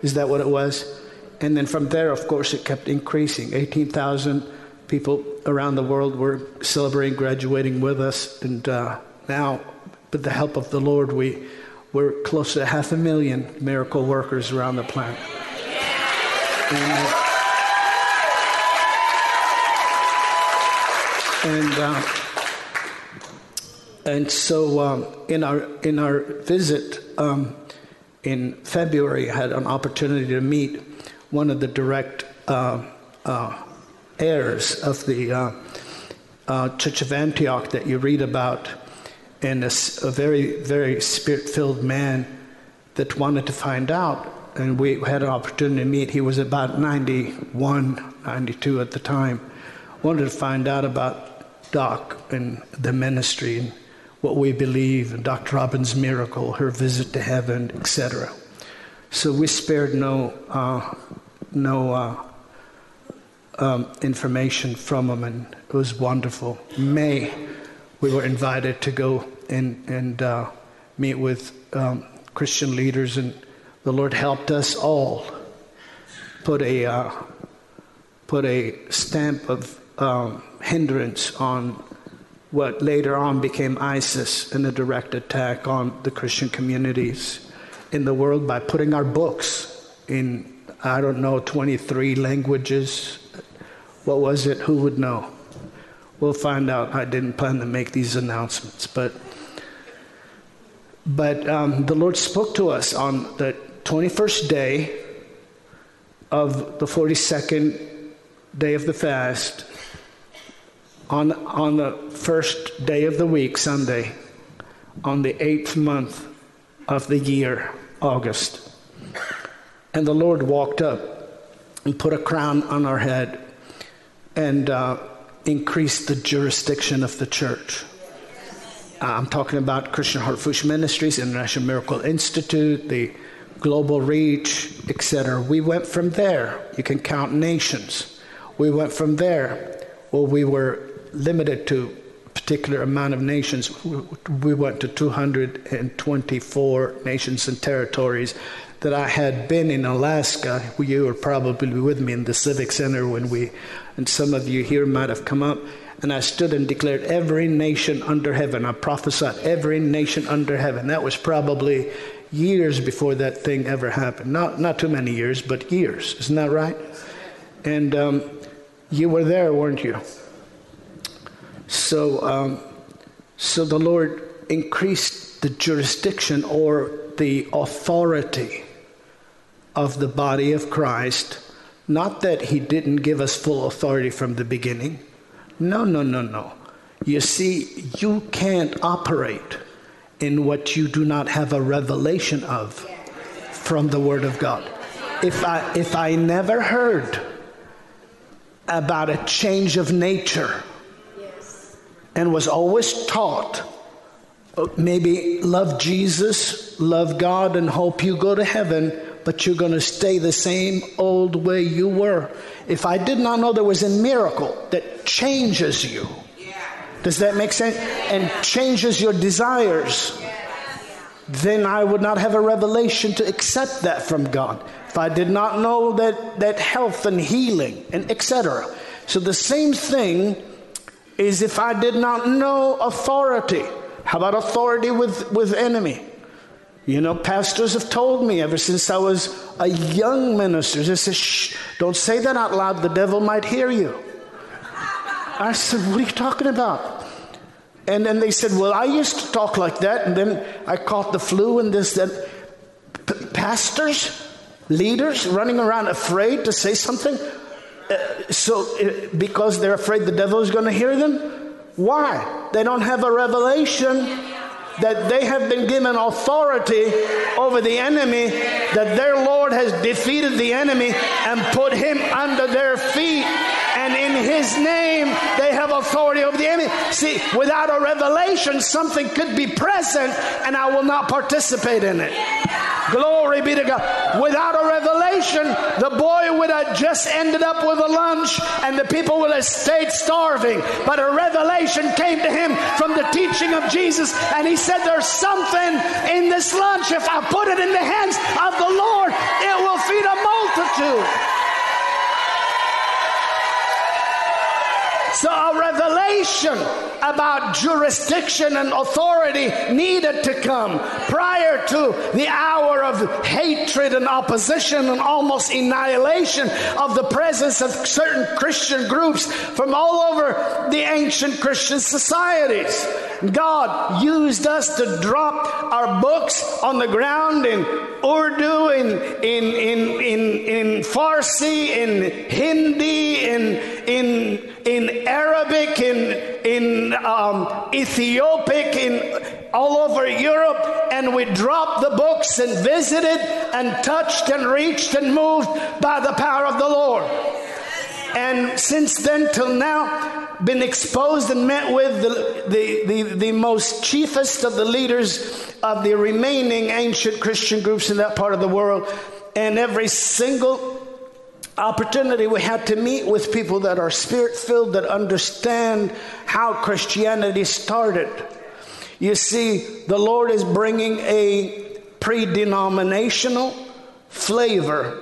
Is that what it was? And then from there, of course, it kept increasing. 18,000 people around the world were celebrating graduating with us. And uh, now, with the help of the Lord, we, we're close to half a million miracle workers around the planet. And uh, and so um, in our in our visit um, in February, I had an opportunity to meet one of the direct uh, uh, heirs of the uh, uh, Church of Antioch that you read about, and a, a very very spirit filled man that wanted to find out and we had an opportunity to meet. He was about 91, 92 at the time. Wanted to find out about Doc and the ministry and what we believe, and Dr. Robin's miracle, her visit to heaven, etc. So we spared no uh, no uh, um, information from him, and it was wonderful. May we were invited to go and and uh, meet with um, Christian leaders and the Lord helped us all put a uh, put a stamp of um, hindrance on what later on became ISIS and a direct attack on the Christian communities in the world by putting our books in, I don't know, 23 languages. What was it? Who would know? We'll find out. I didn't plan to make these announcements, but but um, the Lord spoke to us on the 21st day of the 42nd day of the fast, on, on the first day of the week, Sunday, on the eighth month of the year, August. And the Lord walked up and put a crown on our head and uh, increased the jurisdiction of the church. Uh, I'm talking about Christian Harfouche Ministries, International Miracle Institute, the Global Reach, etc. We went from there. You can count nations. We went from there. Well, we were limited to a particular amount of nations. We went to 224 nations and territories that I had been in Alaska. You were probably with me in the Civic Center when we, and some of you here might have come up. And I stood and declared every nation under heaven. I prophesied every nation under heaven. That was probably years before that thing ever happened. Not, not too many years, but years. Isn't that right? And um, you were there, weren't you? So, um, so the Lord increased the jurisdiction or the authority of the body of Christ. Not that He didn't give us full authority from the beginning. No, no, no, no. You see, you can't operate in what you do not have a revelation of from the Word of God. If I, if I never heard about a change of nature and was always taught uh, maybe love Jesus, love God, and hope you go to heaven, but you're going to stay the same old way you were. If I did not know there was a miracle that changes you, does that make sense? And changes your desires, then I would not have a revelation to accept that from God. If I did not know that, that health and healing and etc. So the same thing is if I did not know authority. How about authority with, with enemy? You know, pastors have told me ever since I was a young minister, they said, shh, don't say that out loud, the devil might hear you. I said, what are you talking about? And then they said, well, I used to talk like that, and then I caught the flu and this, that. P- pastors, leaders running around afraid to say something, uh, so uh, because they're afraid the devil is going to hear them? Why? They don't have a revelation that they have been given authority over the enemy, that their Lord has defeated the enemy and put him under their feet. His name, they have authority over the enemy. See, without a revelation, something could be present and I will not participate in it. Glory be to God. Without a revelation, the boy would have just ended up with a lunch and the people would have stayed starving. But a revelation came to him from the teaching of Jesus, and he said, There's something in this lunch. If I put it in the hands of the Lord, it will feed a multitude. Revelation about jurisdiction and authority needed to come prior to the hour of hatred and opposition and almost annihilation of the presence of certain Christian groups from all over the ancient Christian societies. God used us to drop our books on the ground in Urdu, in, in, in, in, in Farsi, in Hindi, in, in in Arabic, in, in um, Ethiopic, in all over Europe, and we dropped the books and visited and touched and reached and moved by the power of the Lord. And since then till now, been exposed and met with the, the, the, the most chiefest of the leaders of the remaining ancient Christian groups in that part of the world. And every single opportunity we had to meet with people that are spirit filled, that understand how Christianity started. You see, the Lord is bringing a pre denominational flavor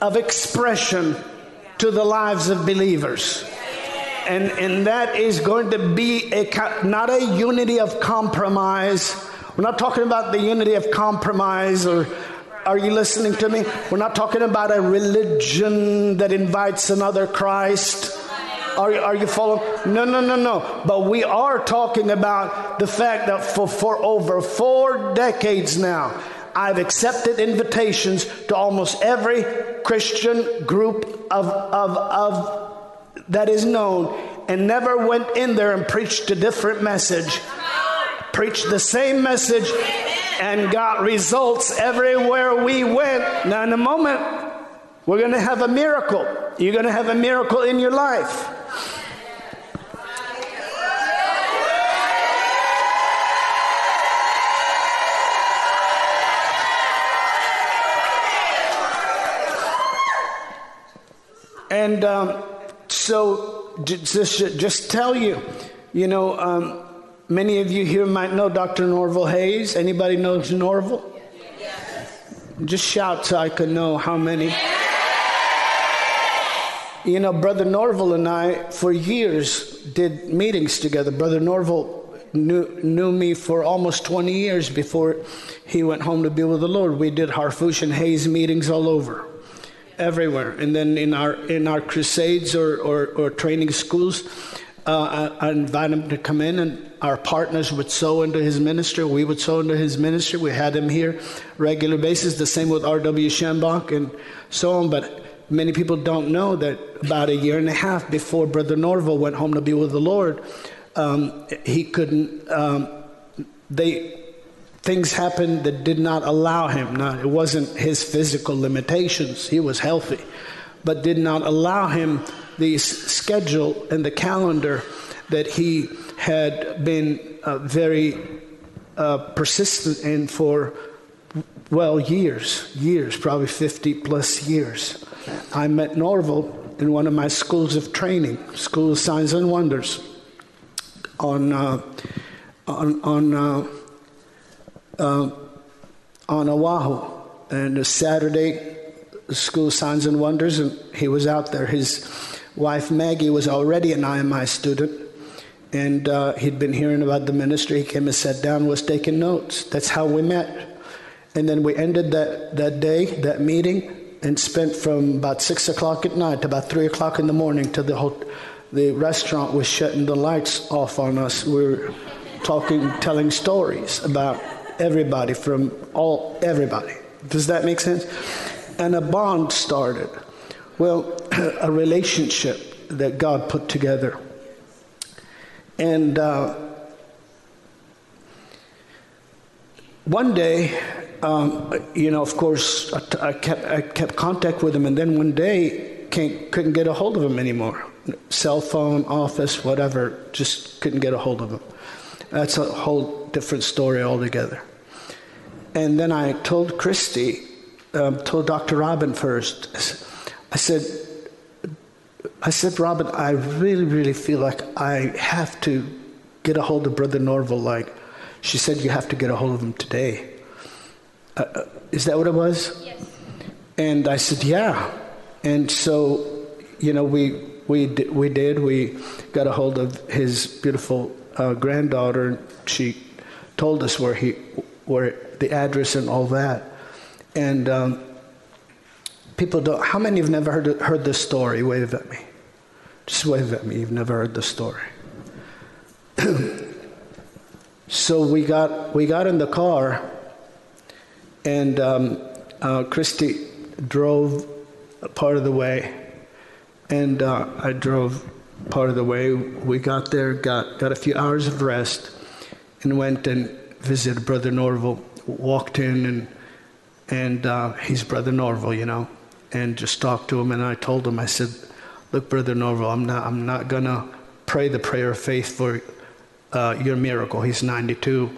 of expression to the lives of believers. And, and that is going to be a, not a unity of compromise. We're not talking about the unity of compromise or are you listening to me? We're not talking about a religion that invites another Christ. Are, are you following? No, no, no, no. But we are talking about the fact that for, for over four decades now, I've accepted invitations to almost every Christian group of, of, of that is known and never went in there and preached a different message. Preached the same message and got results everywhere we went. Now, in a moment, we're going to have a miracle. You're going to have a miracle in your life. And um, so, just, just tell you, you know, um, many of you here might know Dr. Norval Hayes. Anybody knows Norval? Just shout so I can know how many. You know, Brother Norval and I, for years, did meetings together. Brother Norval knew, knew me for almost 20 years before he went home to be with the Lord. We did Harfouche and Hayes meetings all over everywhere. And then in our in our crusades or, or, or training schools, uh, I, I invite him to come in, and our partners would sow into his ministry. We would sow into his ministry. We had him here regular basis. The same with R.W. Schambach and so on. But many people don't know that about a year and a half before Brother Norval went home to be with the Lord, um, he couldn't. Um, they things happened that did not allow him. Now, it wasn't his physical limitations, he was healthy, but did not allow him the schedule and the calendar that he had been uh, very uh, persistent in for, well, years, years, probably 50 plus years. I met Norval in one of my schools of training, School of Signs and Wonders, on, uh, on, on uh, uh, on Oahu. And a Saturday, School Signs and Wonders, and he was out there. His wife Maggie was already an IMI student, and uh, he'd been hearing about the ministry. He came and sat down, was taking notes. That's how we met. And then we ended that, that day, that meeting, and spent from about six o'clock at night to about three o'clock in the morning till the whole, the restaurant was shutting the lights off on us. We were talking, telling stories about everybody from all everybody. Does that make sense? And a bond started. Well, a relationship that God put together. And uh, one day, um, you know, of course, I, kept I kept contact with him, and then one day, can't, couldn't get a hold of him anymore. Cell phone, office, whatever, just couldn't get a hold of him. That's a whole different story altogether. And then I told Christy, um, told Dr. Robin first. I said, I said, Robin, I really, really feel like I have to get a hold of Brother Norval. Like, she said, you have to get a hold of him today. Uh, uh is that what it was? Yes. And I said, yeah. And so, you know, we we we did. We got a hold of his beautiful uh, granddaughter. She told us where he where the address and all that. And um, people don't. How many have never heard heard this story? Wave at me. Just wave at me. You've never heard the story. so we got we got in the car, and um, uh, Christy drove part of the way, and uh, I drove part of the way. We got there, got got a few hours of rest, and went and visited Brother Norval walked in and and uh, he's Brother Norval, you know, and just talked to him. And I told him, I said, "Look, Brother Norval, I'm not I'm not gonna pray the prayer of faith for uh, your miracle." He's 92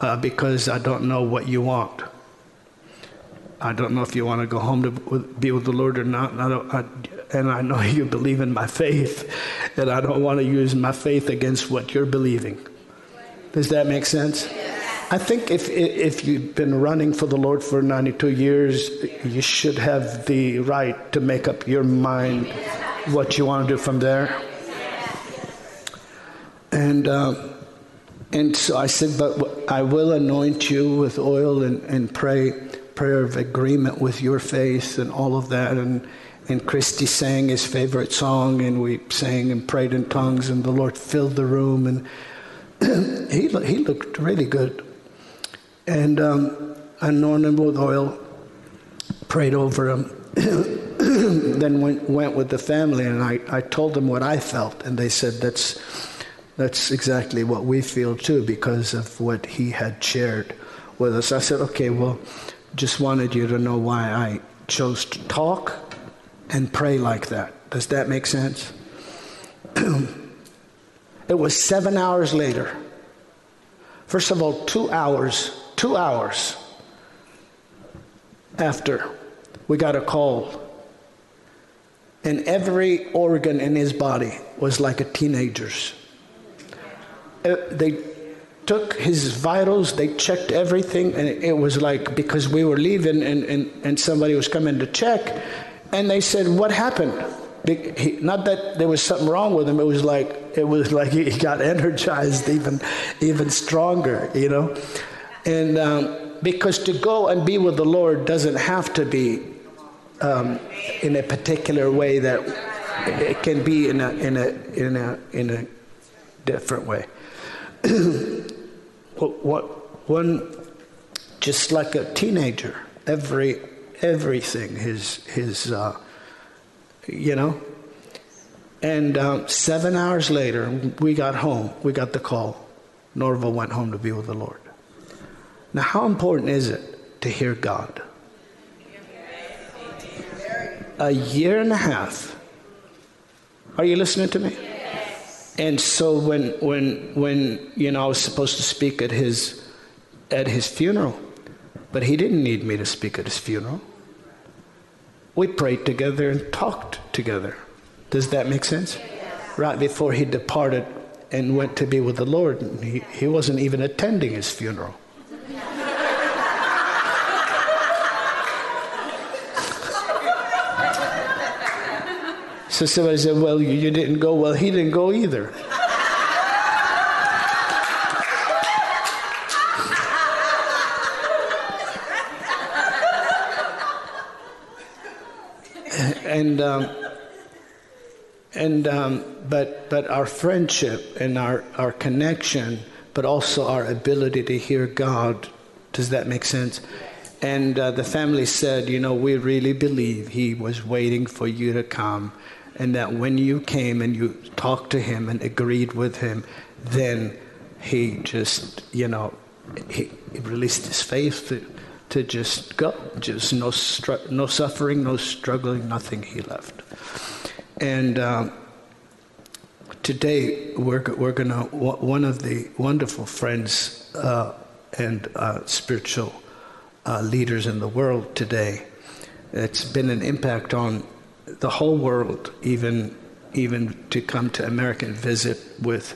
uh, because I don't know what you want. I don't know if you want to go home to be with the Lord or not. And I, don't, I, and I know you believe in my faith, and I don't want to use my faith against what you're believing. Does that make sense? I think if if you've been running for the Lord for 92 years, you should have the right to make up your mind what you want to do from there. And, um, and so I said, But I will anoint you with oil and, and pray prayer of agreement with your faith and all of that. And, and Christy sang his favorite song, and we sang and prayed in tongues, and the Lord filled the room, and he, he looked really good. And um, anointed oil, prayed over him, then went, went with the family, and I, I told them what I felt, and they said, That's, that's exactly what we feel too, because of what he had shared with us. I said, Okay, well, just wanted you to know why I chose to talk and pray like that. Does that make sense? it was seven hours later. First of all, two hours, two hours after we got a call. And every organ in his body was like a teenager's. Uh, they took his vitals, they checked everything, and it was like because we were leaving and, and, and somebody was coming to check, and they said, What happened? Not that there was something wrong with him, it was like it was like he got energized even even stronger, you know? And um, because to go and be with the Lord doesn't have to be um, in a particular way that it can be in a in a in a in a different way. what, what one just like a teenager every everything his his uh, you know? And um, seven hours later we got home we got the call. Norval went home to be with the lord now how important is it to hear god a year and a half are you listening to me and so when when when you know I was supposed to speak at his at his funeral, but he didn't need me to speak at his funeral. We prayed together and talked together. Does that make sense? Right before he departed and went to be with the Lord, he, he wasn't even attending his funeral. So somebody said, Well, you didn't go. Well, he didn't go either. and um, and um, but but our friendship and our our connection, but also our ability to hear God. Does that make sense? And uh, the family said, you know, we really believe He was waiting for you to come and that when you came and you talked to him and agreed with him, then he just, you know, he, he released his faith to, to just go. Just no, str- no suffering, no struggling, nothing he left. And um, today we're, we're going to, one of the wonderful friends uh, and uh, spiritual uh, leaders in the world today, it's been an impact on the whole world, even even to come to America and visit with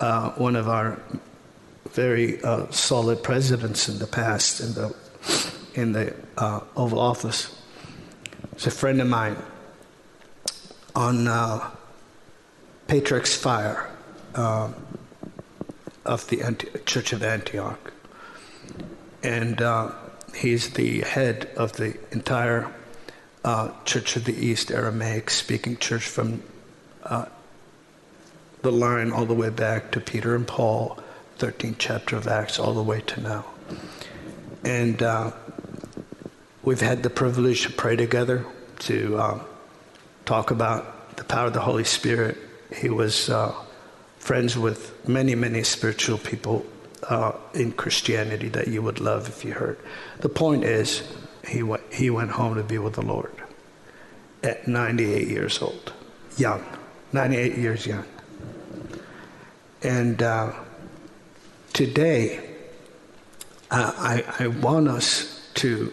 uh, one of our very uh, solid presidents in the past in the in the uh, Oval Office. It's a friend of mine on uh, Patriarch's Fire uh, of the Church of Antioch, and uh, he's the head of the entire uh, Church of the East Aramaic speaking church from uh, the line all the way back to Peter and Paul, 13th chapter of Acts, all the way to now. And uh, we've had the privilege to pray together, to um, talk about the power of the Holy Spirit. He was uh, friends with many, many spiritual people uh, in Christianity that you would love if you heard. The point is, he went, he went home to be with the Lord at 98 years old, young, 98 years young. And uh, today, uh, I, I, want us to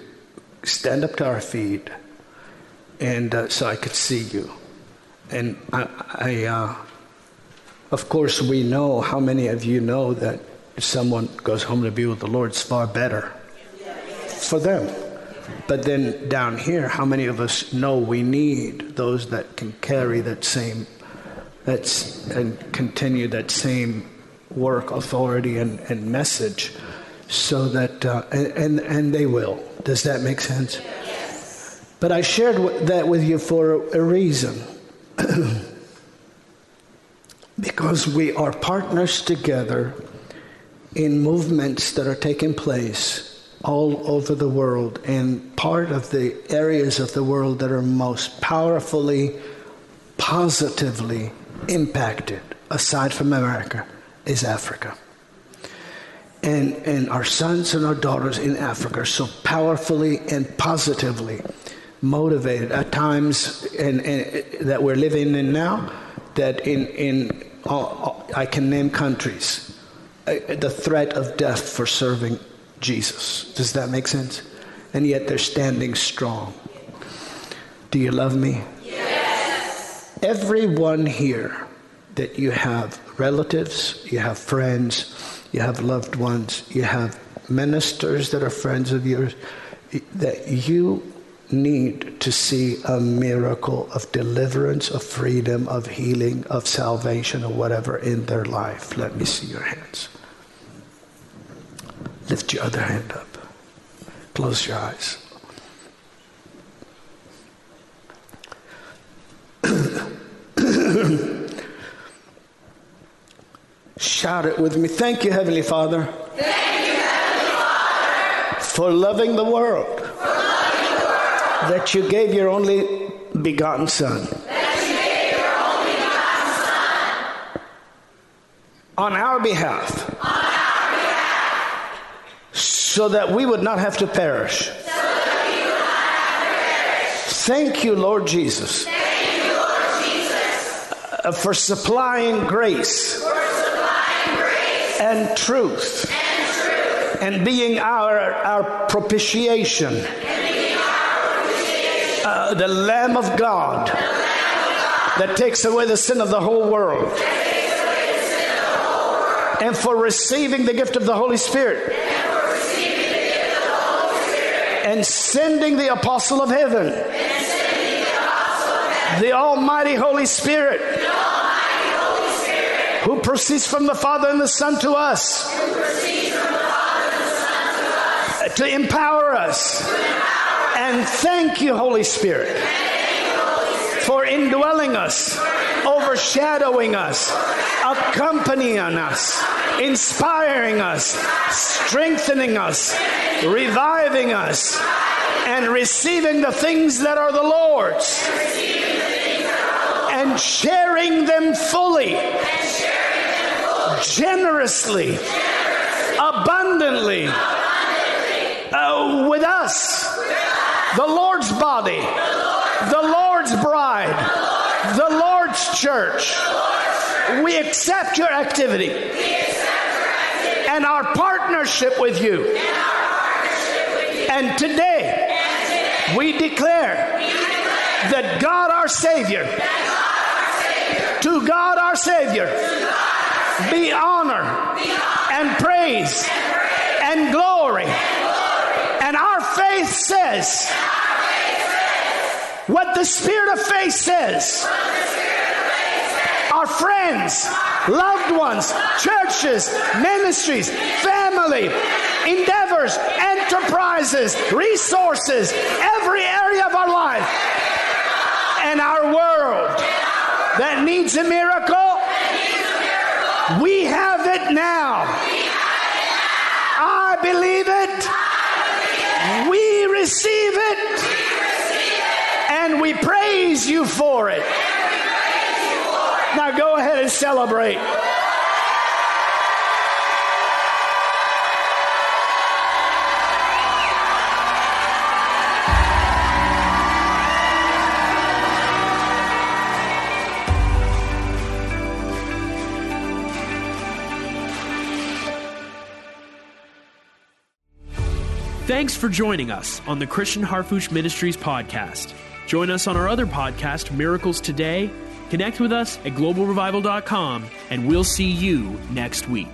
stand up to our feet and uh, so I could see you. And I, I uh, of course, we know how many of you know that if someone goes home to be with the Lord, it's far better for them. But then down here, how many of us know we need those that can carry that same that's, and continue that same work, authority, and, and message so that, uh, and, and they will. Does that make sense? Yes. But I shared that with you for a reason. because we are partners together in movements that are taking place all over the world. And part of the areas of the world that are most powerfully, positively impacted, aside from America, is Africa. And, and our sons and our daughters in Africa are so powerfully and positively motivated at times and, and uh, that we're living in now that in, in uh, uh, I can name countries uh, the threat of death for serving Jesus. Does that make sense? And yet they're standing strong. Do you love me? Yes. Everyone here that you have relatives, you have friends, you have loved ones, you have ministers that are friends of yours, that you need to see a miracle of deliverance, of freedom, of healing, of salvation, or whatever in their life. Let me see your hands. Lift your other hand up. Close your eyes. Shout it with me. Thank you, Heavenly Father. Thank you, Heavenly Father. For loving the world. For loving the world. That you gave your only begotten Son. That you gave your only begotten Son. On our behalf. On our behalf. So that we would not have to perish. So that we would not have to perish. Thank you, Lord Jesus. You, Lord Jesus. uh, For supplying grace. For supplying grace and truth and truth. and being our, our propitiation, And being our propitiation. uh, the Lamb of God The Lamb of God. that takes away the sin of the whole world, That takes away the sin of the whole world. and for receiving the gift of the Holy Spirit and sending the Apostle of Heaven, the Apostle of Heaven. the Almighty Holy Spirit, Almighty Holy Spirit. who proceeds from the Father and the Son to us, to empower us. And thank you, Holy Spirit, for indwelling us, overshadowing us, accompanying us, inspiring us, strengthening us, reviving us, and receiving the things that are the Lord's and sharing them fully, generously, abundantly uh, with us, the Lord's body, the Lord's bride, the Church. We accept your activity and our partnership with you. And today, we declare that God our Savior, to God our Savior, be honor and praise and glory. And our faith says what the Spirit of faith says. Our friends, loved ones, churches, ministries, family, endeavors, enterprises, resources, every area of our life, and our world that needs a miracle, we have it now. I believe it. We receive it. And we praise you for it. Now go ahead and celebrate. Thanks for joining us on the Christian Harfouche Ministries podcast. Join us on our other podcast, Miracles Today. Connect with us at globalrevival.com, and we'll see you next week.